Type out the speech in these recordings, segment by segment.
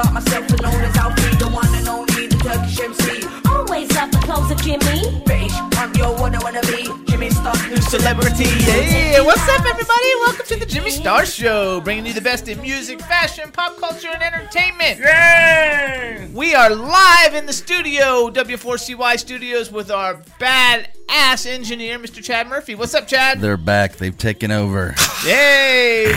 Up myself, known as Alfie, the one and only, the Turkish MC. Always love the clothes of Jimmy. British, I'm yo, what I wanna be. Jimmy Star, new celebrity. Hey, what's up, everybody? Welcome to the Jimmy Star Show, bringing you the best in music, fashion, pop culture, and entertainment. Yay! We are live in the studio, W4CY Studios, with our badass engineer, Mr. Chad Murphy. What's up, Chad? They're back. They've taken over. Yay!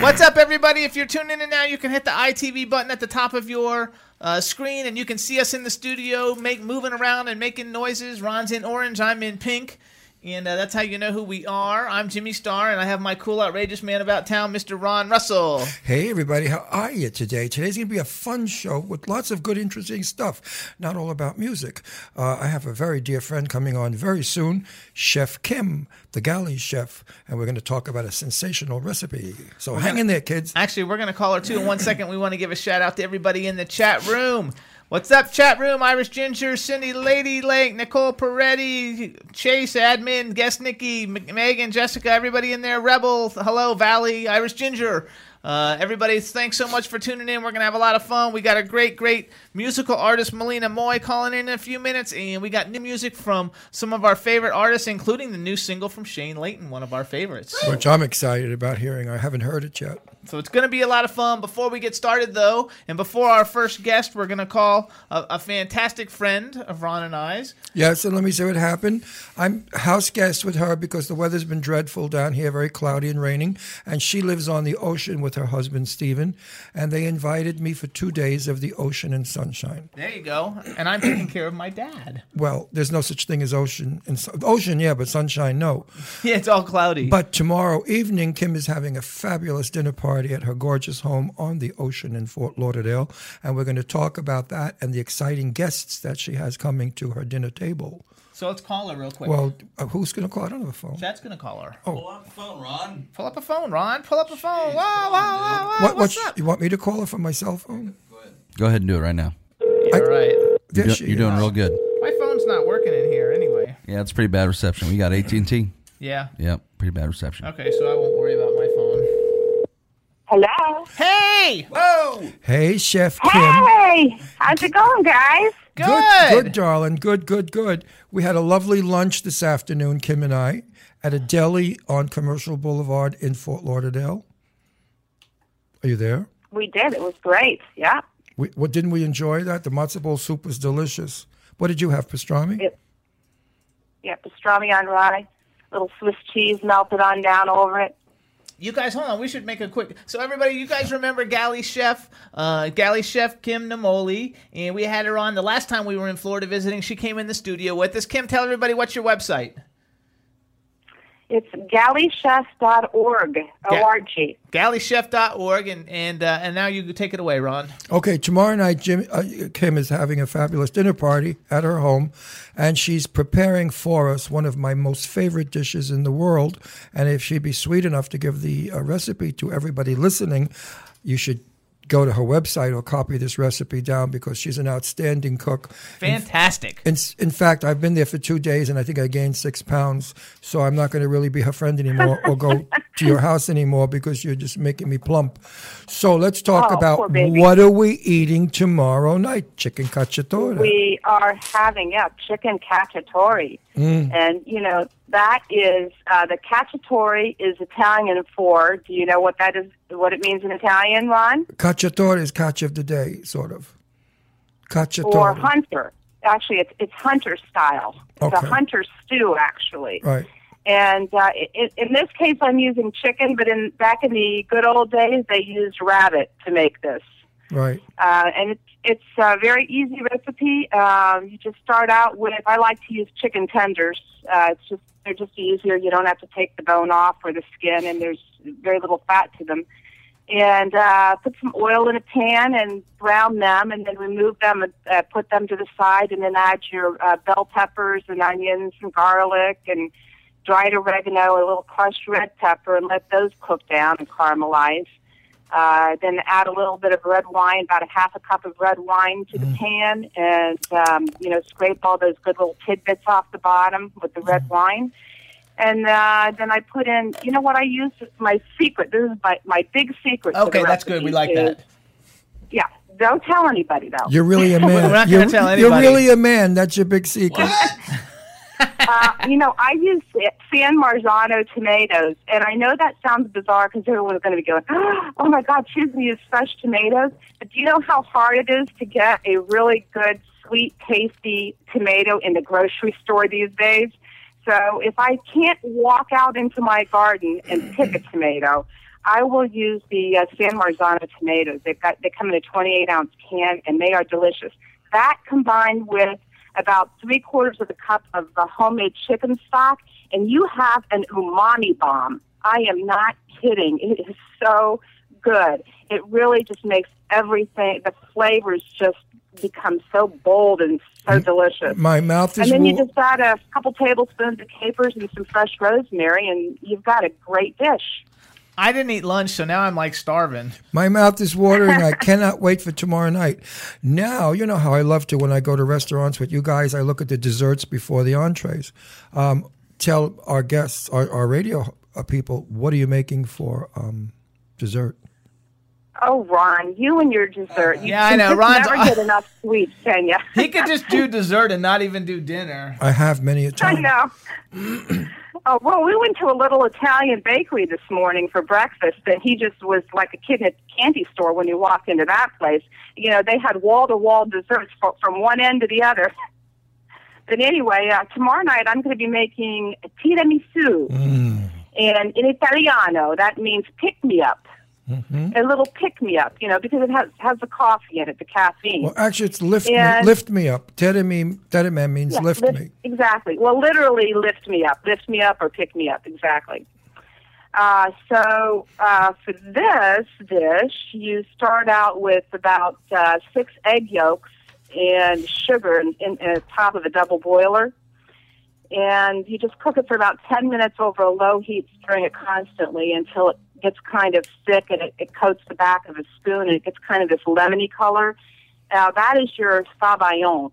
What's up, everybody? If you're tuning in now, you can hit the ITV button at the top of your uh, screen, and you can see us in the studio, make moving around and making noises. Ron's in orange, I'm in pink, and uh, that's how you know who we are. I'm Jimmy Star, and I have my cool, outrageous man about town, Mr. Ron Russell. Hey, everybody, how are you today? Today's going to be a fun show with lots of good, interesting stuff. Not all about music. Uh, I have a very dear friend coming on very soon, Chef Kim, the galley chef, and we're going to talk about a sensational recipe. So hang in there, kids. Actually, we're going to call her too. In one second, we want to give a shout out to everybody in the chat room. What's up, chat room? Irish Ginger, Cindy, Lady Lake, Nicole Peretti, Chase, admin, guest Nikki, M- Megan, Jessica, everybody in there. Rebel, hello, Valley, Irish Ginger. Uh, everybody, thanks so much for tuning in. We're going to have a lot of fun. We got a great, great musical artist, Malina Moye, calling in in a few minutes. And we got new music from some of our favorite artists, including the new single from Shane Layton, one of our favorites. Which I'm excited about hearing. I haven't heard it yet. So it's going to be a lot of fun. Before we get started, though, and before our first guest, we're going to call a, a fantastic friend of Ron and I's. Yes, and let me say what happened. I'm house guest with her because the weather's been dreadful down here, very cloudy and raining, and she lives on the ocean with her husband Stephen, and they invited me for two days of the ocean and sunshine. There you go. And I'm taking care of my dad. Well, there's no such thing as ocean and su- ocean, yeah, but sunshine, no. Yeah, it's all cloudy. But tomorrow evening, Kim is having a fabulous dinner party at her gorgeous home on the ocean in Fort Lauderdale, and we're going to talk about that and the exciting guests that she has coming to her dinner table. So let's call her real quick. Well, uh, who's going to call I don't have a phone? Chad's going to call her. Pull up the phone, Ron. Pull up a phone, Ron. Pull up a phone. Whoa, whoa, whoa, whoa. What, What's what, up? you want me to call her from my cell phone? Go ahead Go ahead and do it right now. Yeah, right. You're, do- you're doing real good. My phone's not working in here anyway. Yeah, it's pretty bad reception. We got AT and T. Yeah. Yep, pretty bad reception. Okay, so I won't worry about my phone. Hello. Hey! Whoa! Hey, Chef Kim. Hey, how's it going, guys? Good. Good, good, darling. Good, good, good. We had a lovely lunch this afternoon, Kim and I, at a deli on Commercial Boulevard in Fort Lauderdale. Are you there? We did. It was great. Yeah. We, what didn't we enjoy that? The matzo ball soup was delicious. What did you have, pastrami? It- Yeah, pastrami on rye, little Swiss cheese melted on down over it. You guys, hold on. We should make a quick. So, everybody, you guys remember Galley Chef, uh, Galley Chef Kim Naimoli, and we had her on the last time we were in Florida visiting. She came in the studio with us. Kim, tell everybody what's your website. It's galleychef.org. O-R-G. GalleyChef.org, and and uh, and now you take it away, Ron. Okay, tomorrow night, Jim, uh, Kim is having a fabulous dinner party at her home, and she's preparing for us one of my most favorite dishes in the world. And if she'd be sweet enough to give the uh, recipe to everybody listening, you should go to her website or copy this recipe down because she's an outstanding cook. Fantastic. In, in fact, I've been there for two days and I think I gained six pounds, so I'm not going to really be her friend anymore or go to your house anymore because you're just making me plump. So let's talk Oh, about what are we eating tomorrow night? Chicken cacciatore. We are having yeah chicken cacciatore, Mm. and you know that is uh, the cacciatore is Italian for. Do you know what that is? What it means in Italian, Ron? Cacciatore is catch of the day, sort of. Cacciatore. Or hunter. Actually, it's it's hunter style. It's Okay. a hunter stew, actually. Right. And uh, i in this case, I'm using chicken, but in back in the good old days, they used rabbit to make this. Right. Uh, and it's it's a very easy recipe. Um, you just start out with. I like to use chicken tenders. Uh, it's just they're just easier. You don't have to take the bone off or the skin, and there's very little fat to them. And uh, put some oil in a pan and brown them, and then remove them and uh, put them to the side, and then add your uh, bell peppers and onions and garlic and dried oregano, a little crushed red pepper, and let those cook down and caramelize. Uh, then add a little bit of red wine, about a half a cup of red wine to the pan, and um, you know scrape all those good little tidbits off the bottom with the red wine. And uh, then I put in, you know what I use? My secret. This is my my big secret. Okay, that's good. We like recipe that. is- Yeah, don't tell anybody though. You're really a man. We're not you're, gonna tell you're really a man. That's your big secret. uh, you know, I use San Marzano tomatoes, and I know that sounds bizarre because everyone's going to be going, "Oh my God, she's going to use fresh tomatoes." But do you know how hard it is to get a really good, sweet, tasty tomato in the grocery store these days? So if I can't walk out into my garden and pick a tomato, I will use the uh, San Marzano tomatoes. They've got they come in a 28 ounce can, and they are delicious. That combined with about three quarters of a cup of the homemade chicken stock, and you have an umami bomb. I am not kidding. It is so good. It really just makes everything, the flavors just become so bold and so delicious. My mouth is And then you just add a couple tablespoons of capers and some fresh rosemary, and you've got a great dish. I didn't eat lunch, so now I'm like starving. My mouth is watering. I cannot wait for tomorrow night. Now, you know how I love to when I go to restaurants with you guys, I look at the desserts before the entrees. Um, tell our guests, our, our radio uh, people, what are you making for um, dessert? Oh, Ron, you and your dessert. You Yeah, I know. just Ron's- never get enough sweets, can you? He could just do dessert and not even do dinner. I have many a I time. I know. oh well, we went to a little Italian bakery this morning for breakfast, and he just was like a kid in a candy store when you walked into that place. You know, they had wall to wall desserts fro- from one end to the other. But anyway, uh, tomorrow night I'm going to be making tiramisu, and in Italiano that means pick me up. A little pick me up, you know, because it has has the coffee in it, the caffeine. Well, actually, it's lift me, And- lift me up. Tereme means Yeah, lift me. Exactly. Well, literally lift me up, lift me up, or pick me up. Exactly. Uh, so uh, for this dish, you start out with about uh, six egg yolks and sugar in, in, in the top of a double boiler. And you just cook it for about 10 minutes over a low heat, stirring it constantly until it gets kind of thick and it, it coats the back of a spoon and it gets kind of this lemony color. Now, that is your sabayon.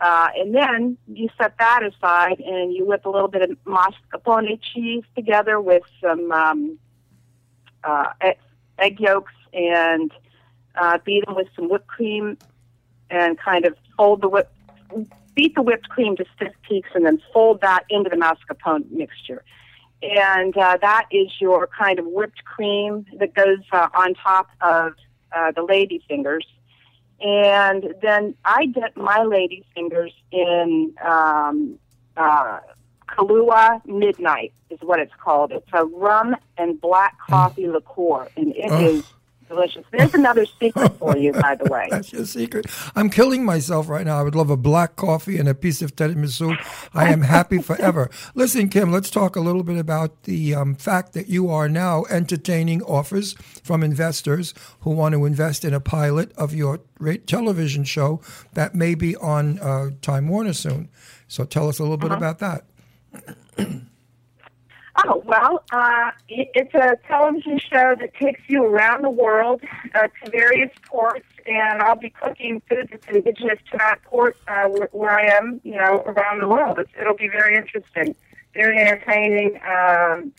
Uh, and then you set that aside and you whip a little bit of mascarpone cheese together with some um, uh, egg, yolks and uh, beat them with some whipped cream and kind of fold the whip, beat the whipped cream to stiff peaks and then fold that into the mascarpone mixture. And uh, that is your kind of whipped cream that goes uh, on top of uh, the lady fingers. And then I dip my lady fingers in um, uh, Kahlua Midnight is what it's called. It's a rum and black coffee liqueur, and it is delicious. There's another secret for you, by the way. That's your secret. I'm killing myself right now. I would love a black coffee and a piece of tiramisu. I am happy forever. Listen, Kim, let's talk a little bit about the um, fact that you are now entertaining offers from investors who want to invest in a pilot of your television show that may be on uh, Time Warner soon. So tell us a little bit about that. Oh, well, uh, it- it's a television show that takes you around the world uh, to various ports, and I'll be cooking food that's indigenous to that port uh, where, where I am, you know, around the world. It's, it'll be very interesting, very entertaining. Um,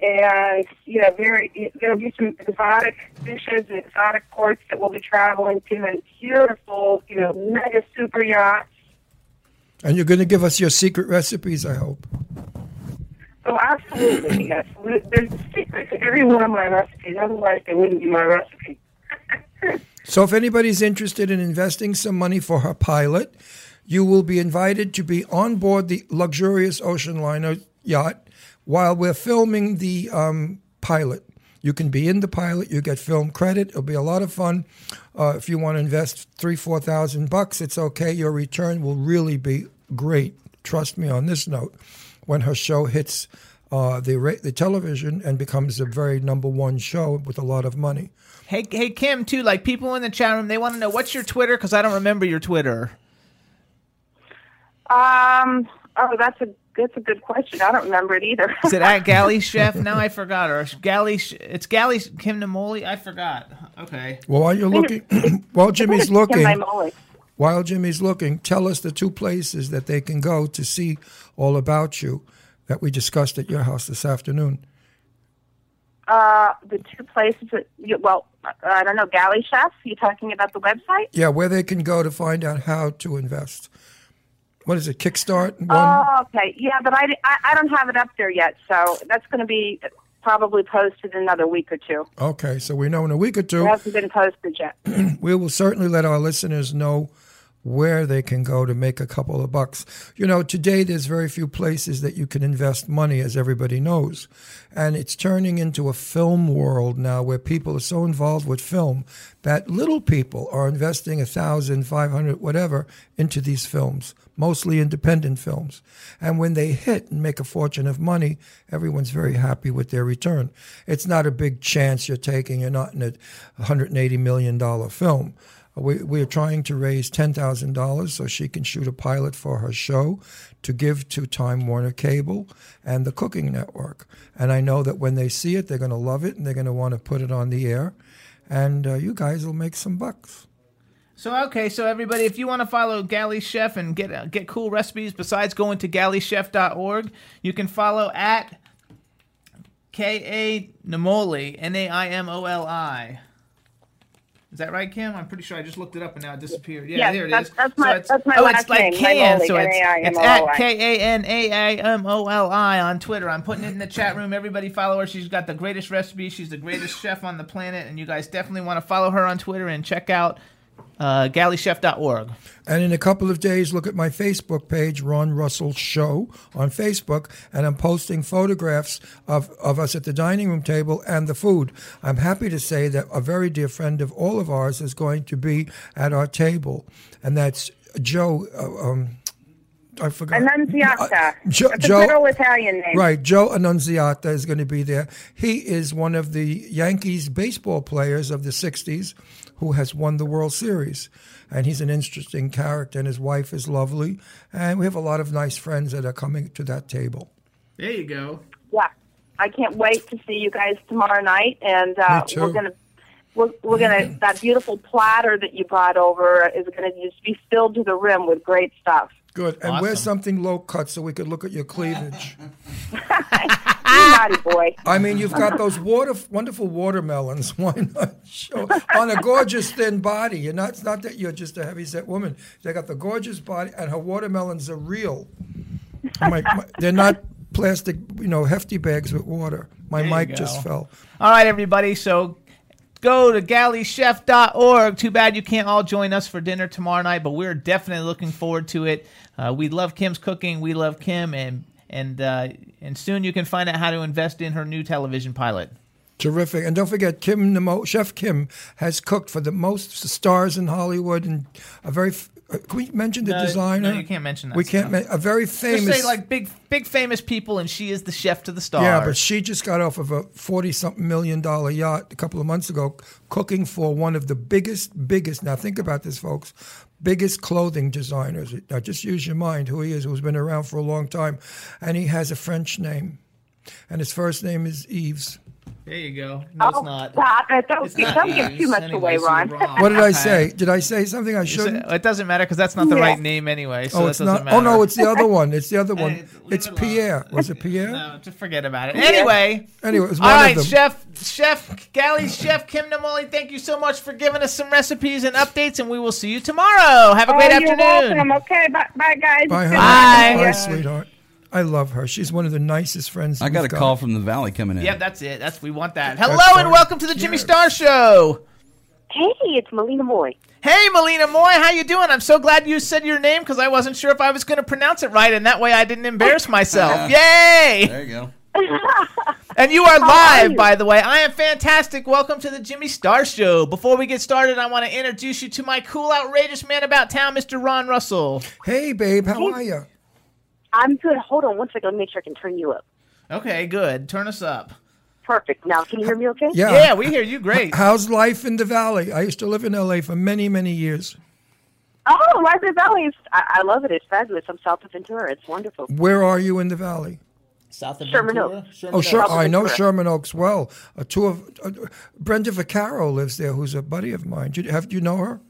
and you know, very there'll be some exotic dishes and exotic ports that we'll be traveling to, and beautiful, you know, mega super yachts. And you're going to give us your secret recipes, I hope. Oh, absolutely, yes. There's a secret to every one of my recipes. Otherwise, they wouldn't be my recipe. So, if anybody's interested in investing some money for her pilot, you will be invited to be on board the luxurious ocean liner yacht while we're filming the um, pilot. You can be in the pilot. You get film credit. It'll be a lot of fun. Uh, if you want to invest three, four thousand bucks, it's okay. Your return will really be great. Trust me on this note. When her show hits uh, the ra- the television and becomes a very number one show with a lot of money. Hey, hey, Kim, too. Like people in the chat room, they want to know what's your Twitter because I don't remember your Twitter. Um. Oh, that's a that's a good question. I don't remember it either. Is it at Galley Chef? Now I forgot. Or Galley? It's Galley Kim Naimoli. I forgot. Okay. Well, while you're looking, while Jimmy's looking, Naimoli. While Jimmy's looking, tell us the two places that they can go to see all about you that we discussed at your house this afternoon. Uh, the two places that you, well, I don't know, Galley Chef. You're talking about the website? Yeah, where they can go to find out how to invest. What is it? Kickstart one. Oh, okay. Yeah, but I, I, I don't have it up there yet, so that's going to be probably posted in another week or two. okay, so we know in a week or two. It hasn't been posted yet. we will certainly let our listeners know where they can go to make a couple of bucks. You know, today there's very few places that you can invest money, as everybody knows. And it's turning into a film world now where people are so involved with film that little people are investing a thousand, five hundred, whatever, into these films, mostly independent films. And when they hit and make a fortune of money, everyone's very happy with their return. It's not a big chance you're taking. You're not in a $180 million film. We, we are trying to raise $10,000 so she can shoot a pilot for her show to give to Time Warner Cable and the Cooking Network. And I know that when they see it, they're going to love it and they're going to want to put it on the air. And uh, you guys will make some bucks. So okay, so everybody, if you want to follow Galley Chef and get uh, get cool recipes besides going to galleychef.org, you can follow at K A Naimoli N A I M O L I. Is that right, Kim? I'm pretty sure I just looked it up and now it disappeared. Yeah, Yes, there it that's- is. that's my- it's, that's my oh, last it's like name, can, so it's, it's at K A N A I M O L I on Twitter. I'm putting it in the chat room. Everybody follow her. She's got the greatest recipe. She's the greatest chef on the planet, and you guys definitely want to follow her on Twitter and check out uh, galleychef.org. And in a couple of days, look at my Facebook page, Ron Russell Show, on Facebook, and I'm posting photographs of, of us at the dining room table and the food. I'm happy to say that a very dear friend of all of ours is going to be at our table, and that's Joe. Uh, um, I forgot. Annunziata. Jo- It's a Joe- good old Italian name. Right, Joe Annunziata is going to be there. He is one of the Yankees baseball players of the 60s who has won the World Series. And he's an interesting character, and his wife is lovely. And we have a lot of nice friends that are coming to that table. There you go. Yeah, I can't wait to see you guys tomorrow night, and uh, Me too. we're gonna. We're, we're gonna that beautiful platter that you brought over is gonna just be filled to the rim with great stuff. Good. And wear something low cut so we could look at your cleavage. You naughty boy. I mean, you've got those water, wonderful watermelons. Why not show on a gorgeous thin body? You're not. It's not that you're just a heavy set woman. They got the gorgeous body, and her watermelons are real. My, my, they're not plastic, you know, hefty bags with water. My mic go. just fell. All right, everybody. So go to galleychef.org. Too bad you can't all join us for dinner tomorrow night, but we're definitely looking forward to it. Uh, we love Kim's cooking. We love Kim, and and uh, and soon you can find out how to invest in her new television pilot. Terrific. And don't forget, Kim Chef Kim has cooked for the most stars in Hollywood and a very. Uh, can we mention the No, designer? no, you can't mention that We can't. Ma- a very Just famous. say like big big famous people, and she is the chef to the stars. Yeah, but she just got off of a forty-something million dollar yacht a couple of months ago, cooking for one of the biggest, biggest. Now think about this, folks. Biggest clothing designers. Now just use your mind. Who he is? Who's been around for a long time, and he has a French name, and his first name is Yves. There you go. No, it's oh, not. stop it. Don't, It's not don't give too much away, Ron. What did I say? Did I say something I shouldn't? It doesn't matter because that's not the Yeah. right name anyway. So oh, that it's doesn't oh, matter. Oh no, it's the other one. It's the other one. Hey, leave it's it alone. Pierre. Was it Pierre? No, just forget about it. Anyway, Anyway, it was one right, of them. Chef, Chef Galley's Chef Kim Naimoli, thank you so much for giving us some recipes and updates, and we will see you tomorrow. Have a oh, great oh, You're welcome. Okay, bye, bye guys. Bye. Bye. Bye, sweetheart. I love her. She's one of the nicest friends. I got a we've call from the valley coming in. Yeah, that's it. That's we want that. Hello That's and welcome to the Jimmy Star Show. Hey, it's Malina Moye. Hey, Malina Moye, how you doing? I'm so glad you said your name because I wasn't sure if I was going to pronounce it right, and that way I didn't embarrass myself. Yay! There you go. And you are How are live, you? by the way. I am fantastic. Welcome to the Jimmy Star Show. Before we get started, I want to introduce you to my cool, outrageous man about town, Mr. Ron Russell. Hey, babe, how are you? I'm good. Hold on one second. Let me make sure I can turn you up. Okay, good. Turn us up. Perfect. Now, can you hear me okay? Yeah. Yeah, we hear you great. How's life in the valley? I used to live in LA for many, many years. Oh, Life in the Valley is, I, I love it. It's fabulous. I'm south of Ventura. It's wonderful. Where are you in the valley? South of Sherman Ventura? Oaks. Sherman Oh, Oaks. sure. I know Sherman Oaks well. Uh, two of uh, Brenda Vaccaro lives there, who's a buddy of mine. Do you, have do you know her?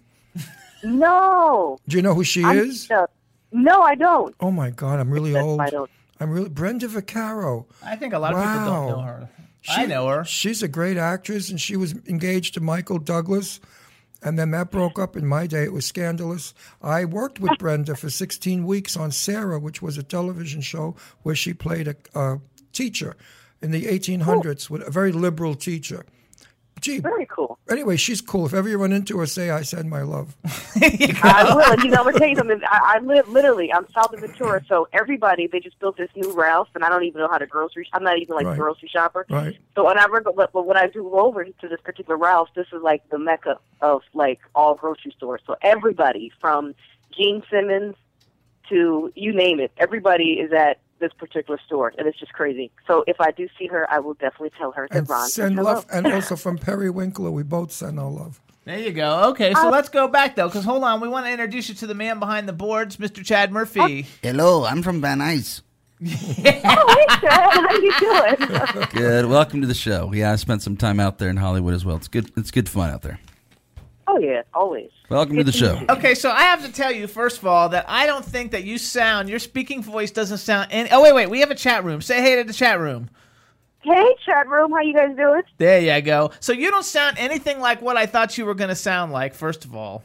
No. Do you know who she I'm is? stuck. No, I don't. Oh my God, I'm really Yes, old. I don't. I'm really Brenda Vaccaro. I think a lot of people don't know her. I know her. She's a great actress, and she was engaged to Michael Douglas. And then that broke up in my day. It was scandalous. I worked with Brenda for 16 weeks on Sara, which was a television show where she played a, a teacher in the 1800s, with a very liberal teacher. Gee, Very cool. anyway, she's cool. If ever you run into her, say I said my love. I will. And you know, I'm gonna tell you something. I, I live literally. I'm south of Ventura, so everybody they just built this new Ralph's, and I don't even know how to grocery. I'm not even like Right. a grocery shopper. Right. So whenever, but, but when I do go over to this particular Ralph's, this is like the mecca of like all grocery stores. So everybody from Gene Simmons to you name it, everybody is at this particular store, and it's just crazy. So if I do see her, I will definitely tell her and that And Ron said send hello. love. And also from Perry Winkler, we both send our love. There you go. Okay, so uh, let's go back though, because hold on, we want to introduce you to the man behind the boards, Mr. Chad Murphy. Oh, hello, I'm from Van Nuys. oh, hey, Chad, how you doing? Good. Welcome to the show. Yeah, I spent some time out there in Hollywood as well. It's good. It's good fun out there. Oh yeah, always. Welcome to the show. Okay, so I have to tell you first of all that I don't think that you sound your speaking voice doesn't sound. Any, oh wait, wait, we have a chat room. Say hey to the chat room. Hey, chat room, how you guys doing? There you go. So you don't sound anything like what I thought you were going to sound like. First of all,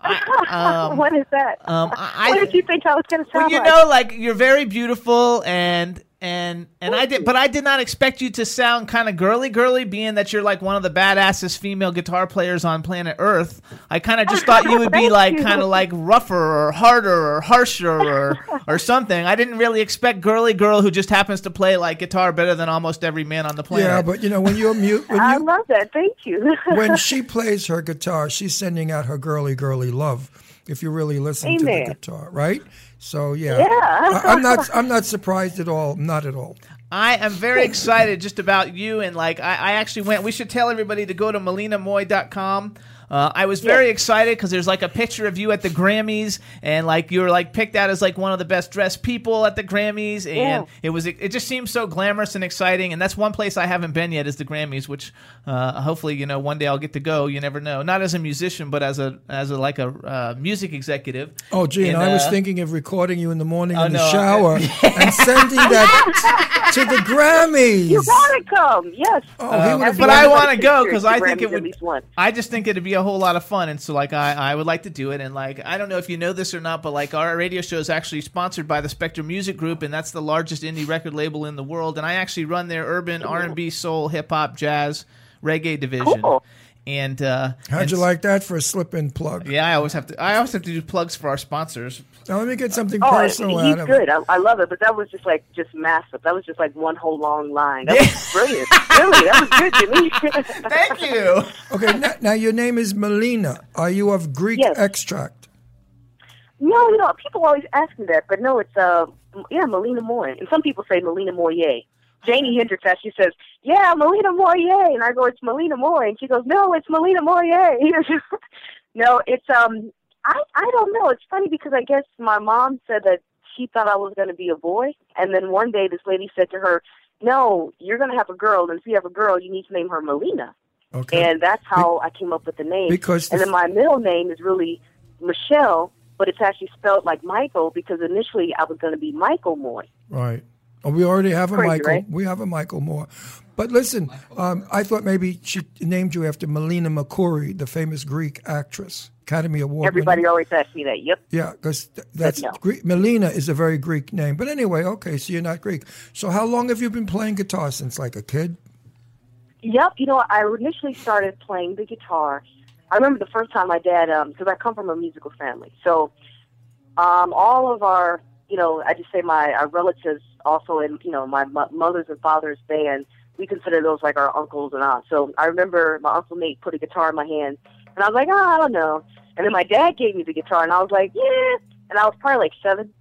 I, um, what is that? um, I- what did you think I was going to sound like? well, sound you like? know, like you're very beautiful and and and I did, but I did not expect you to sound kind of girly, girly, being that you're like one of the badassest female guitar players on planet Earth. I kind of just thought you would be like kind of like rougher or harder or harsher or or something. I didn't really expect girly girl who just happens to play like guitar better than almost every man on the planet. Yeah, but you know when you're mute, when I you love that. Thank you. when she plays her guitar, she's sending out her girly, girly love. If you really listen to the guitar, right? So yeah, Yeah. I, I'm not. I'm not surprised at all. Not at all. I am very excited just about you and like I, I actually went. We should tell everybody to go to malinamoye.com. Uh, I was very excited because there's like a picture of you at the Grammys and like you were like picked out as like one of the best dressed people at the Grammys and Yeah. it was it just seems so glamorous and exciting and that's one place I haven't been yet is the Grammys which uh, hopefully you know one day I'll get to go you never know not as a musician but as a as a like a uh, music executive Oh, gee, and And, I was uh, thinking of recording you in the morning Oh, in the no, I- shower and sending that to the Grammys. you gotta come. Yes. Oh, he but I want to go because I think Grammys it at would. least once. I just think it'd be a whole lot of fun, and so like I, I would like to do it, and like I don't know if you know this or not, but like our radio show is actually sponsored by the Spectrum Music Group, and that's the largest indie record label in the world, and I actually run their urban R and B, soul, hip hop, jazz, reggae division. Cool. And uh, How'd you like that for a slip-in plug? Yeah, I always have to. I always have to do plugs for our sponsors. Now let me get something Oh, personal he's out of good. it. I, I love it, but that was just like just massive. That was just like one whole long line. That was brilliant. really, that was good, Jimmy. Thank you. Okay, now, now your name is Malina. Are you of Greek Yes. extract? no, you know, people always ask me that, but no, it's uh, yeah, Melina Moore, and some people say Melina Moyer. Janie Hendrix actually says, "Yeah, Melina Moyer," and I go, "It's Melina Moore," and she goes, "No, it's Melina Moyer." no, it's um, I I don't know. It's funny because I guess my mom said that she thought I was going to be a boy, and then one day this lady said to her, no, you're going to have a girl, and if you have a girl, you need to name her Malina. Okay. And that's how I came up with the name. Because and then my middle name is really Michelle, but it's actually spelled like Michael because initially I was going to be Michael Moye. Right. Oh, we already have a Crazy, Michael. right? We have a Michael Moore. But listen, um, I thought maybe she named you after Melina Mercouri, the famous Greek actress, Academy Award. Everybody winner. always asks me that. Yep. Yeah, because that's no. Greek. Melina is a very Greek name. But anyway, okay, so you're not Greek. So how long have you been playing guitar since, like a kid? Yep. You know, I initially started playing the guitar. I remember the first time my dad, because I come from a musical family. So um, all of our, you know, I just say my our relatives also in, you know, my mo- mother's and father's band, we consider those like our uncles and aunts. So I remember my Uncle Nate put a guitar in my hand, and I was like, oh, I don't know. And then my dad gave me the guitar, and I was like, yeah. And I was probably like seven.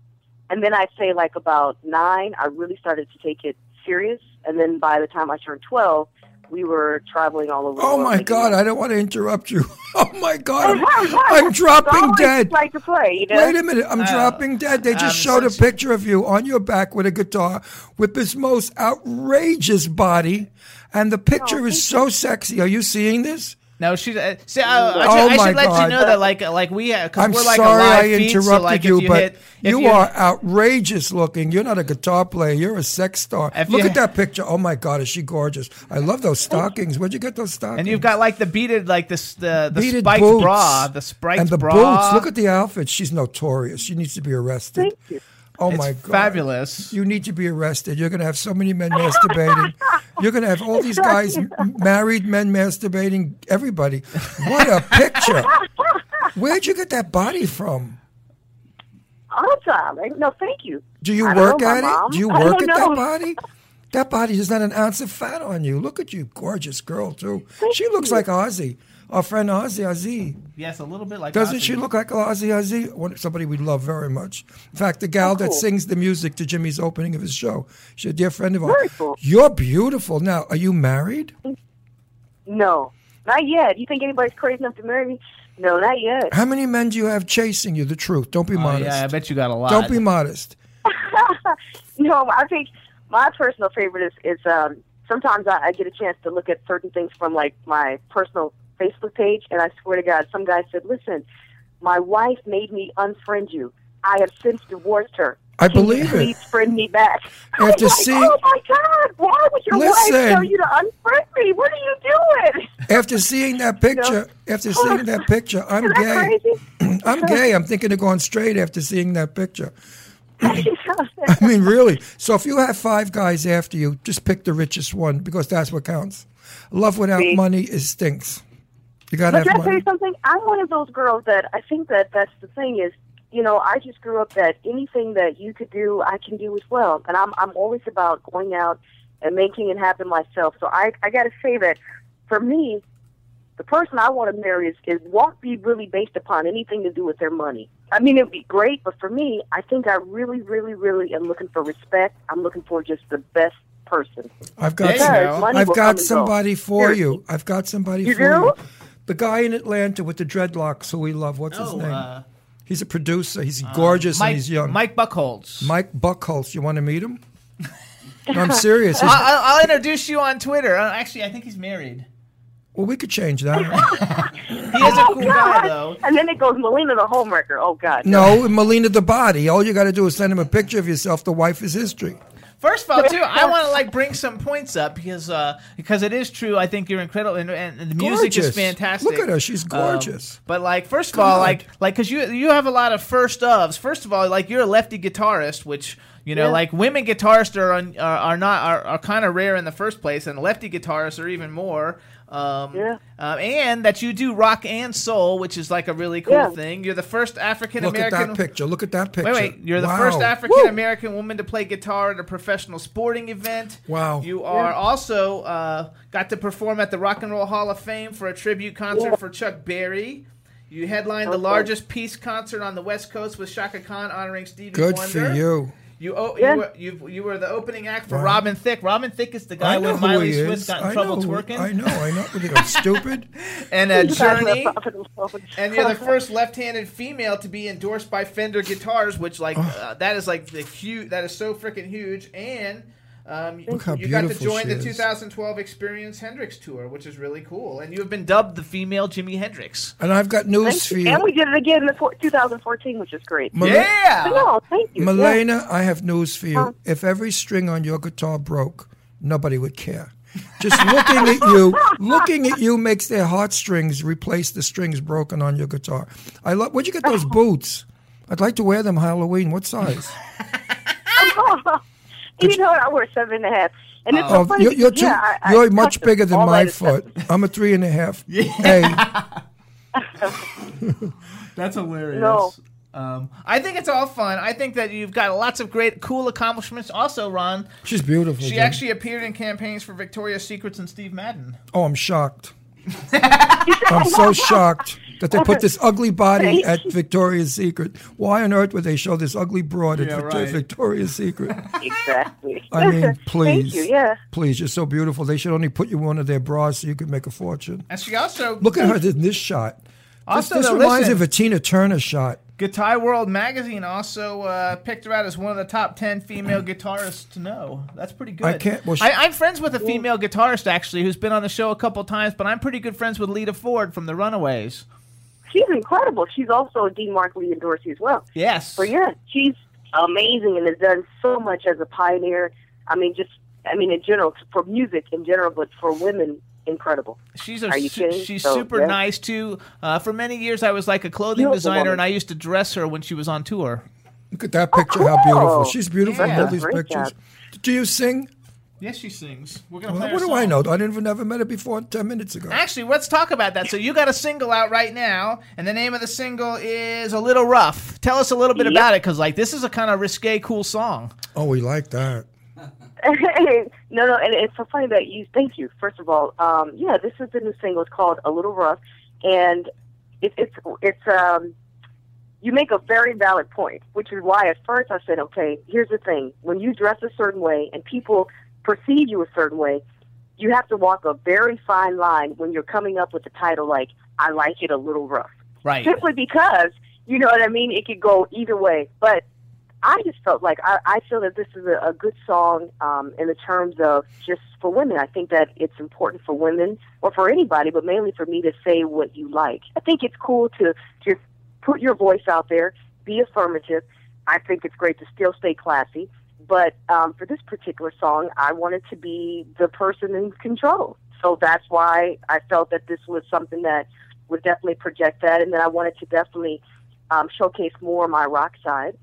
And then I'd say like about nine, I really started to take it serious. And then by the time I turned 12, we were traveling all over. the Oh world my making God! I don't want to interrupt you. Oh my God! I'm, I'm dropping always dead. Like to play, you know. Wait a minute! I'm dropping dead. They just um, showed a picture of you on your back with a guitar with this most outrageous body, and the picture is so sexy. Are you seeing this? No, she. Uh, see, I, I, Oh, should, I my should let God. you know that, like, like we, because I'm we're like sorry a live I feed, interrupted so like you, you but hit, you, you are outrageous looking. You're not a guitar player. You're a sex star. Look at that picture. Oh my God, is she gorgeous? I love those stockings. Where'd you get those stockings? and you've got like the beaded, like this, the the beaded spiked boots. bra, the spiked and the bra. boots. Look at the outfit. She's notorious. She needs to be arrested. Thank you. Oh It's my God. fabulous. You need to be arrested. You're going to have so many men masturbating. You're going to have all these guys, married men masturbating, everybody. What a picture. Where'd you get that body from? Awesome. Right? No, thank you. Do you I work know, my at mom. it? Do you work don't at that body? That body is not an ounce of fat on you. Look at you, gorgeous girl, too. she looks you. like Ozzy. Our friend Ozzy Ozzy. Yes, a little bit like. Doesn't Ozzy. she look like Ozzy Ozzy? Somebody we love very much. In fact, the gal that Oh, cool. sings the music to Jimmy's opening of his show, she's a dear friend of ours. Very cool. You're beautiful. Now, are you married? No, not yet. You think anybody's crazy enough to marry me? No, not yet. How many men do you have chasing you? The truth. Don't be Oh, modest. yeah, I bet you got a lot. Don't be modest. No, I think my personal favorite is is um, sometimes I, I get a chance to look at certain things from like my personal Facebook page, and I swear to God, some guy said, "Listen, my wife made me unfriend you. I have since divorced her. I Can believe it. Please friend me back." After like, seeing- oh my God, why would your wife tell you to unfriend me? What are you doing? After seeing that picture, after seeing that picture, I'm that gay. I'm gay. I'm thinking of going straight after seeing that picture. I mean, really. So if you have five guys after you, just pick the richest one because that's what counts. Love without See? money is stinks. You gotta But can I tell you something? I'm one of those girls that I think that that's the thing is, you know, I just grew up that anything that you could do, I can do as well, and I'm I'm always about going out and making it happen myself. So I I got to say that for me, the person I want to marry is, is won't be really based upon anything to do with their money. I mean, it'd be great, but for me, I think I really, really, really am looking for respect. I'm looking for just the best person. I've got some, I've got go. somebody for Seriously. you. I've got somebody You for do? you. The guy in Atlanta with the dreadlocks who we love. What's his Oh, name? uh, he's a producer. He's gorgeous Mike, and he's young. Mike Buckholz. Mike Buckholz. You want to meet him? No, I'm serious. He's- I- I'll, I'll introduce you on Twitter. Uh, actually, I think he's married. well, we could change that. He is a cool guy, though. And then it goes Malina the homewrecker. Oh God. no, Malina the body. All you got to do is send him a picture of yourself. The wife is history. First of all, too, I want to like bring some points up because uh, because it is true. I think you're incredible, and, and the music Gorgeous. is fantastic. Look at her. She's Um, gorgeous. but like, first of all, like like because you you have a lot of first ofs. First of all, like you're a lefty guitarist, which you know, Yeah. like women guitarists are un, are, are not are, are kind of rare in the first place, and lefty guitarists are even more. Um, Yeah. um, and that you do rock and soul, which is like a really cool Yeah. thing. You're the first African Look at American. that picture. Look at that picture. Wait, wait! You're the Wow. first African American woman to play guitar at a professional sporting event. Wow. You are also uh, got to perform at the Rock and Roll Hall of Fame for a tribute concert Yeah. for Chuck Berry. You headlined the largest peace concert on the West Coast with Chaka Khan honoring Stevie Good Wonder. for you. You, oh, Yeah. you, were, you, you were the opening act for Wow. Robin Thicke. Robin Thicke is the guy I when Miley Swift got in I trouble know twerking. I know. I know. What are you, stupid? And uh, Journey. and And you're the first left-handed female to be endorsed by Fender Guitars, which like Oh. uh, that is like the huge. That is so freaking huge. And Um, Look how you got to join the is. 2012 Experience Hendrix tour, which is really cool, and you have been dubbed the female Jimi Hendrix. And I've got news Thank for you. you. And we did it again in the four, 2014, which is great. Mal- Yeah. No, thank you. Yeah. Malina, I have news for you. Huh? If every string on your guitar broke, nobody would care. Just looking at you, looking at you makes their heartstrings replace the strings broken on your guitar. I love. Where'd you get those boots? I'd like to wear them Halloween. What size? you know what? I wear seven and a half. And it's so Oh, funny you're, you're, too, yeah, I, you're I much bigger than my that stuff. foot. I'm a three and a half. Hey, That's hilarious. No. Um, I think it's all fun. I think that you've got lots of great, cool accomplishments. Also, Ron, she's beautiful. she Jim. actually appeared in campaigns for Victoria's Secrets and Steve Madden. Oh, I'm shocked. I'm so shocked that they put this ugly body at Victoria's Secret. Why on earth would they show this ugly broad at Yeah, Victor- right. Victoria's Secret? Exactly. I mean, please. Thank you. Yeah. Please, you're so beautiful. They should only put you in one of their bras so you could make a fortune. And she also Look at her in this shot. This, Also, this though, reminds me of a Tina Turner shot. Guitar World magazine also uh, picked her out as one of the top ten female guitarists to know. That's pretty good. I can't- well, she- I, I'm friends with a female guitarist actually who's been on the show a couple times, but I'm pretty good friends with Lita Ford from the Runaways. She's incredible. She's also a Dean Markley endorsee as well. Yes. So yeah, she's amazing and has done so much as a pioneer. I mean, just I mean in general for music in general, but for women, incredible. She's a Are you su- kidding? she's So, super yeah. nice too. Uh, for many years, I was like a clothing Beautiful designer, woman. and I used to dress her when she was on tour. Look at that picture, how beautiful. She's beautiful in all these pictures. job. Do you sing? Yes, she sings. We're gonna Well, play what do song. I know? I didn't even never met her before 10 minutes ago. Actually, let's talk about that. So you got a single out right now, and the name of the single is "A Little Rough." Tell us a little bit Yep. about it, because like this is a kind of risque, cool song. Oh, we like that. no, no, and it's so funny that you. Thank you. First of all, um, yeah, this is the new single. It's called "A Little Rough," and it, it's it's um, you make a very valid point, which is why at first I said, okay, here's the thing: when you dress a certain way and people perceive you a certain way, you have to walk a very fine line when you're coming up with a title like "I Like It a Little Rough." Right. simply because you know what I mean. It could go either way, but I just felt like I, I feel that this is a, a good song um, in the terms of just for women. I think that it's important for women or for anybody, but mainly for me to say what you like. I think it's cool to just put your voice out there, be affirmative. I think it's great to still stay classy. But um, for this particular song, I wanted to be the person in control. So that's why I felt that this was something that would definitely project that. And then I wanted to definitely um, showcase more my rock side.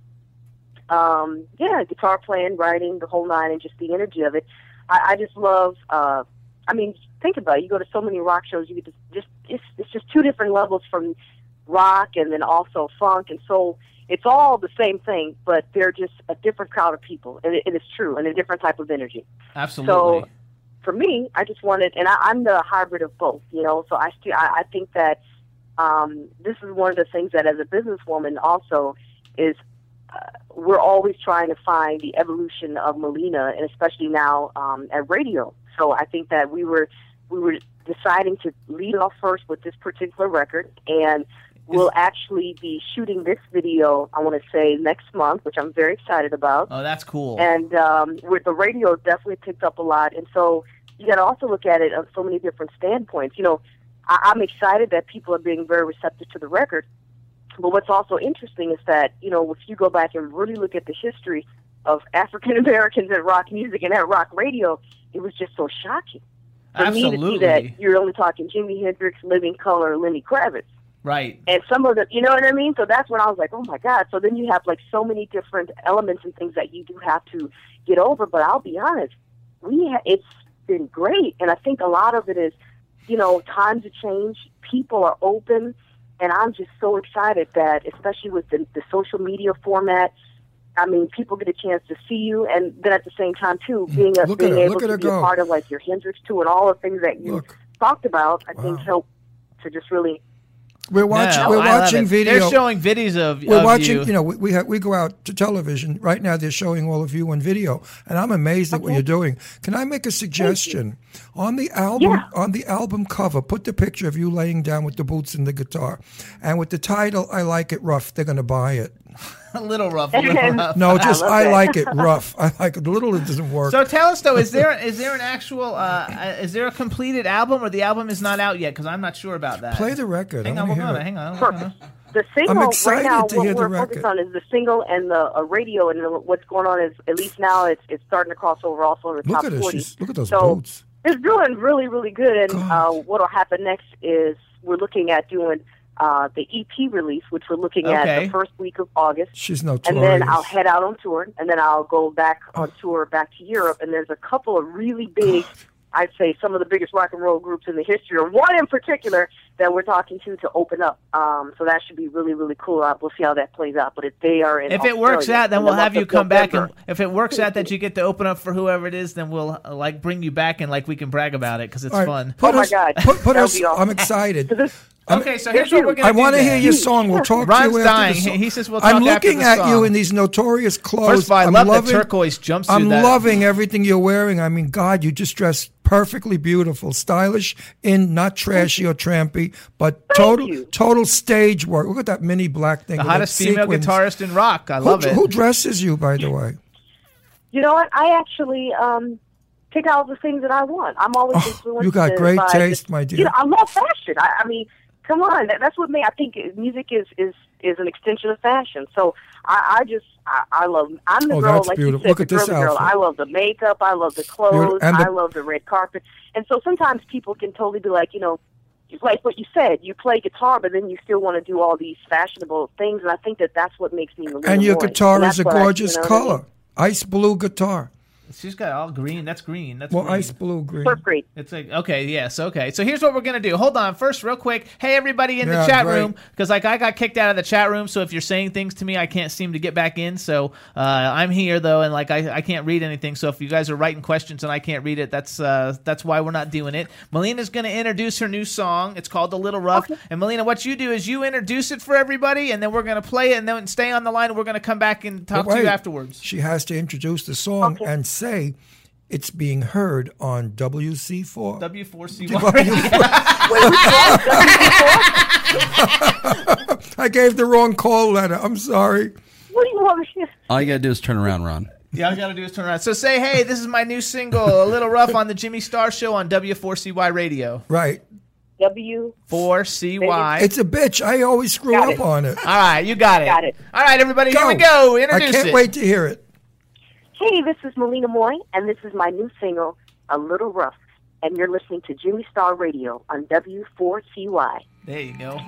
Um, yeah, guitar playing, writing, the whole nine, and just the energy of it. I, I just love. Uh, I mean, think about it. You go to so many rock shows. You get to just it's it's just two different levels from rock and then also funk and soul. It's all the same thing, but they're just a different crowd of people, and it, it is true, and a different type of energy Absolutely. So for me, I just wanted, and I, I'm the hybrid of both, you know. So I still, I, I think that um, this is one of the things that, as a businesswoman, also is uh, we're always trying to find the evolution of Malina, and especially now um, at radio. So I think that we were we were deciding to lead off first with this particular record, and we'll actually be shooting this video. I want to say next month, which I'm very excited about oh, that's cool. and um, with the radio definitely picked up a lot. And so you got to also look at it on so many different standpoints. You know, I- I'm excited that people are being very receptive to the record. But what's also interesting is that you know if you go back and really look at the history of African Americans in rock music and at rock radio, it was just so shocking. For me to see that you're only talking Jimi Hendrix, Living Colour, Lenny Kravitz right. and some of the you know what I mean. So that's when I was like, oh my god. So then you have like so many different elements and things that you do have to get over. But I'll be honest, we ha- it's been great, and I think a lot of it is, you know, times have changed. People are open, and I'm just so excited that, especially with the, the social media format. I mean, people get a chance to see you, and then at the same time too, mm, being a, Look at being her, able to her be a part of like your Hendrix too, and all the things that you Look. talked about, I think help to just really We're watching. No, we're I watching video. They're showing videos of. We're of watching. You. You, know, we we, ha- we go out to television right now. They're showing all of you on video, and I'm amazed at what you're doing. Can I make a suggestion? On the album, Yeah. on the album cover, put the picture of you laying down with the boots and the guitar, and with the title "I Like It Rough." They're going to buy it. a little rough. A little rough. No, just love I, like it rough. I like it. A little it doesn't work. So tell us though, is there is there an actual uh, uh, is there a completed album or the album is not out yet? Because I'm not sure about that. Play the record. Hang I on, wanna hold on, it. hang on. hold on. The single excited right now, to what hear we're focused record. on is the single and the uh, radio, and the, what's going on is at least now it's it's starting to cross over also in the Look top at her. 40. She's, look at those so boots. it's doing really, really good. And uh, what'll happen next is we're looking at doing uh, the EP release, which we're looking at the first week of August. She's And then I'll head out on tour, and then I'll go back on tour back to Europe. And there's a couple of really big, I'd say some of the biggest rock and roll groups in the history, or one in particular that we're talking to to open up. Um, so that should be really, really cool. Uh, We'll see how that plays out. But if they are in If it works out, then we'll have you of come back, and if it works out that you get to open up for whoever it is, then we'll uh, like bring you back and like we can brag about it because it's All right, fun. Put Oh my God. Put, put us. awesome. I'm excited. Okay, so here's what we're gonna I do. want to hear your song. We'll talk Ron's to you dying. after the He- song. he says we'll talk about it. I'm talk after looking the at song. you in these notorious clothes. First of all, I I'm love the turquoise jumpsuit I'm that- loving everything you're wearing. I mean, God, you just dress perfectly beautiful, stylish, in not trashy or trampy, but total you. total stage work. Look at that mini black thing. The hottest female sequins. guitarist in rock. I Who, love it. who dresses you, by the way? You know what? I actually um, pick out the things that I want. I'm always Oh, influenced. you got great by taste, just- my dear. You know, I love fashion. I, I mean, come on, that, that's what me. I think music is is is an extension of fashion. So I, I just I, I love. I'm the Oh, girl, like beautiful. you said, Look the at this girl. I love the makeup. I love the clothes. Beautiful. And the- I love the red carpet. And so sometimes people can totally be like, you know. Like what you said, you play guitar, but then you still want to do all these fashionable things, and I think that that's what makes me. Malina And your guitar And is a what I- you gorgeous know what I mean? color, ice blue guitar. She's got all green. That's green. That's Well, green. ice blue green. First grade. It's like okay, yes, okay. So here's what we're gonna do. Hold on, first, real quick. Hey, everybody in Yeah, the chat great. room, because like I got kicked out of the chat room. So if you're saying things to me, I can't seem to get back in. So uh, I'm here though, and like I, I can't read anything. So if you guys are writing questions and I can't read it, that's uh, that's why we're not doing it. Malina's gonna introduce her new song. It's called "The Little Rough." And Melina, what you do is you introduce it for everybody, and then we're gonna play it, and then stay on the line. and We're gonna come back and talk But to you afterwards. She has to introduce the song and say it's being heard on WC4. W4C1. I gave the wrong call letter. I'm sorry. What do you want me to All you gotta do is turn around, Ron. Yeah, all you gotta do is turn around. So say, hey, this is my new single, "A Little Rough" on the Jimmy Star Show on W4CY Radio. Right. W 4CY. It's a bitch. I always screw Got up it. on it. all right, you got it. Got it. All right, everybody, here we Go. go. I can't it. wait to hear it. Hey, this is Malina Moye, and this is my new single, A Little Rough. And you're listening to Jimmy Star Radio on W4CY. There you go.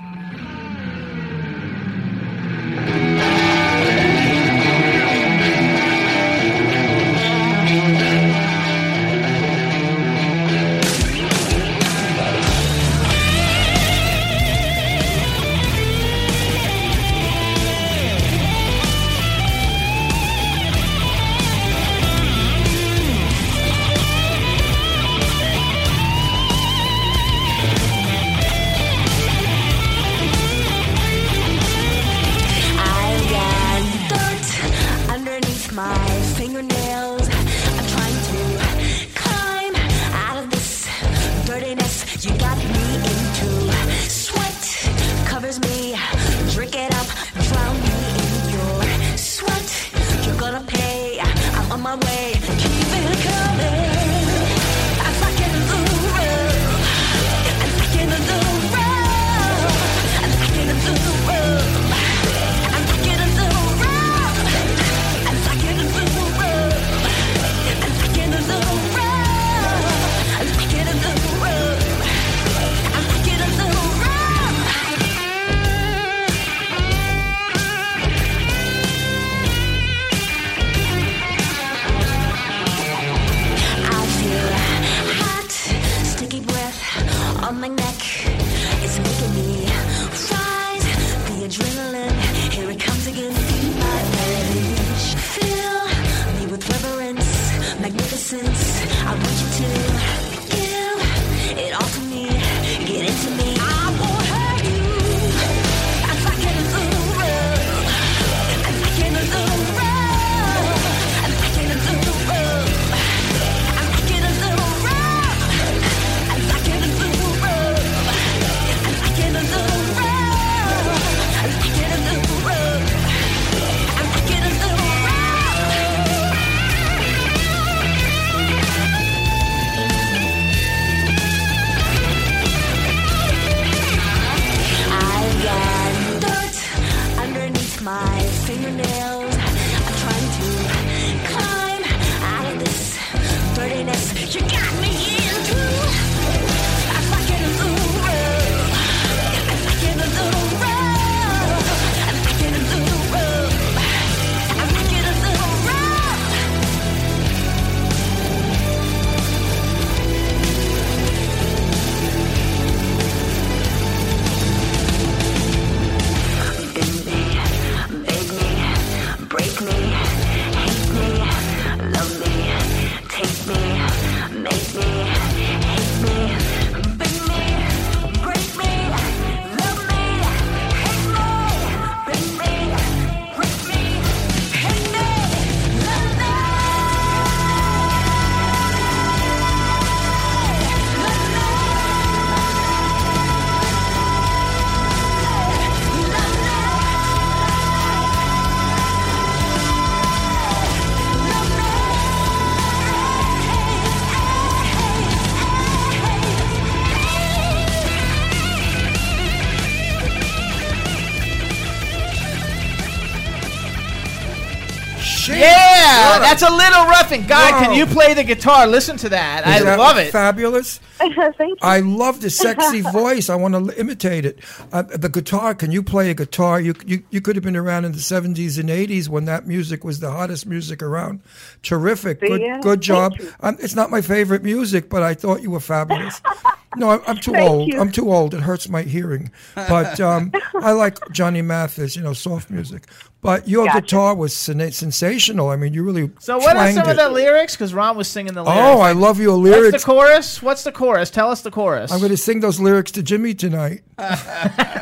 A little rough. And God, can you play the guitar? Listen to that. I that love it. Fabulous. Thank you. I love the sexy voice. I want to imitate it. Uh, the guitar. Can you play a guitar? You, you you could have been around in the seventies and eighties when that music was the hottest music around. Terrific. Good Yeah, good job. thank you. Um, it's not my favorite music, but I thought you were fabulous. No, I'm, I'm too Thank old. you. I'm too old. It hurts my hearing. But um, I like Johnny Mathis. You know, soft music. But your Gotcha. guitar was sen- sensational. I mean, you really. So what are twanged some of the lyrics? Because Ron was singing the lyrics. Oh, I love your lyrics. What's lyrics. the chorus? What's the chorus? Tell us the chorus. I'm going to sing those lyrics to Jimmy tonight.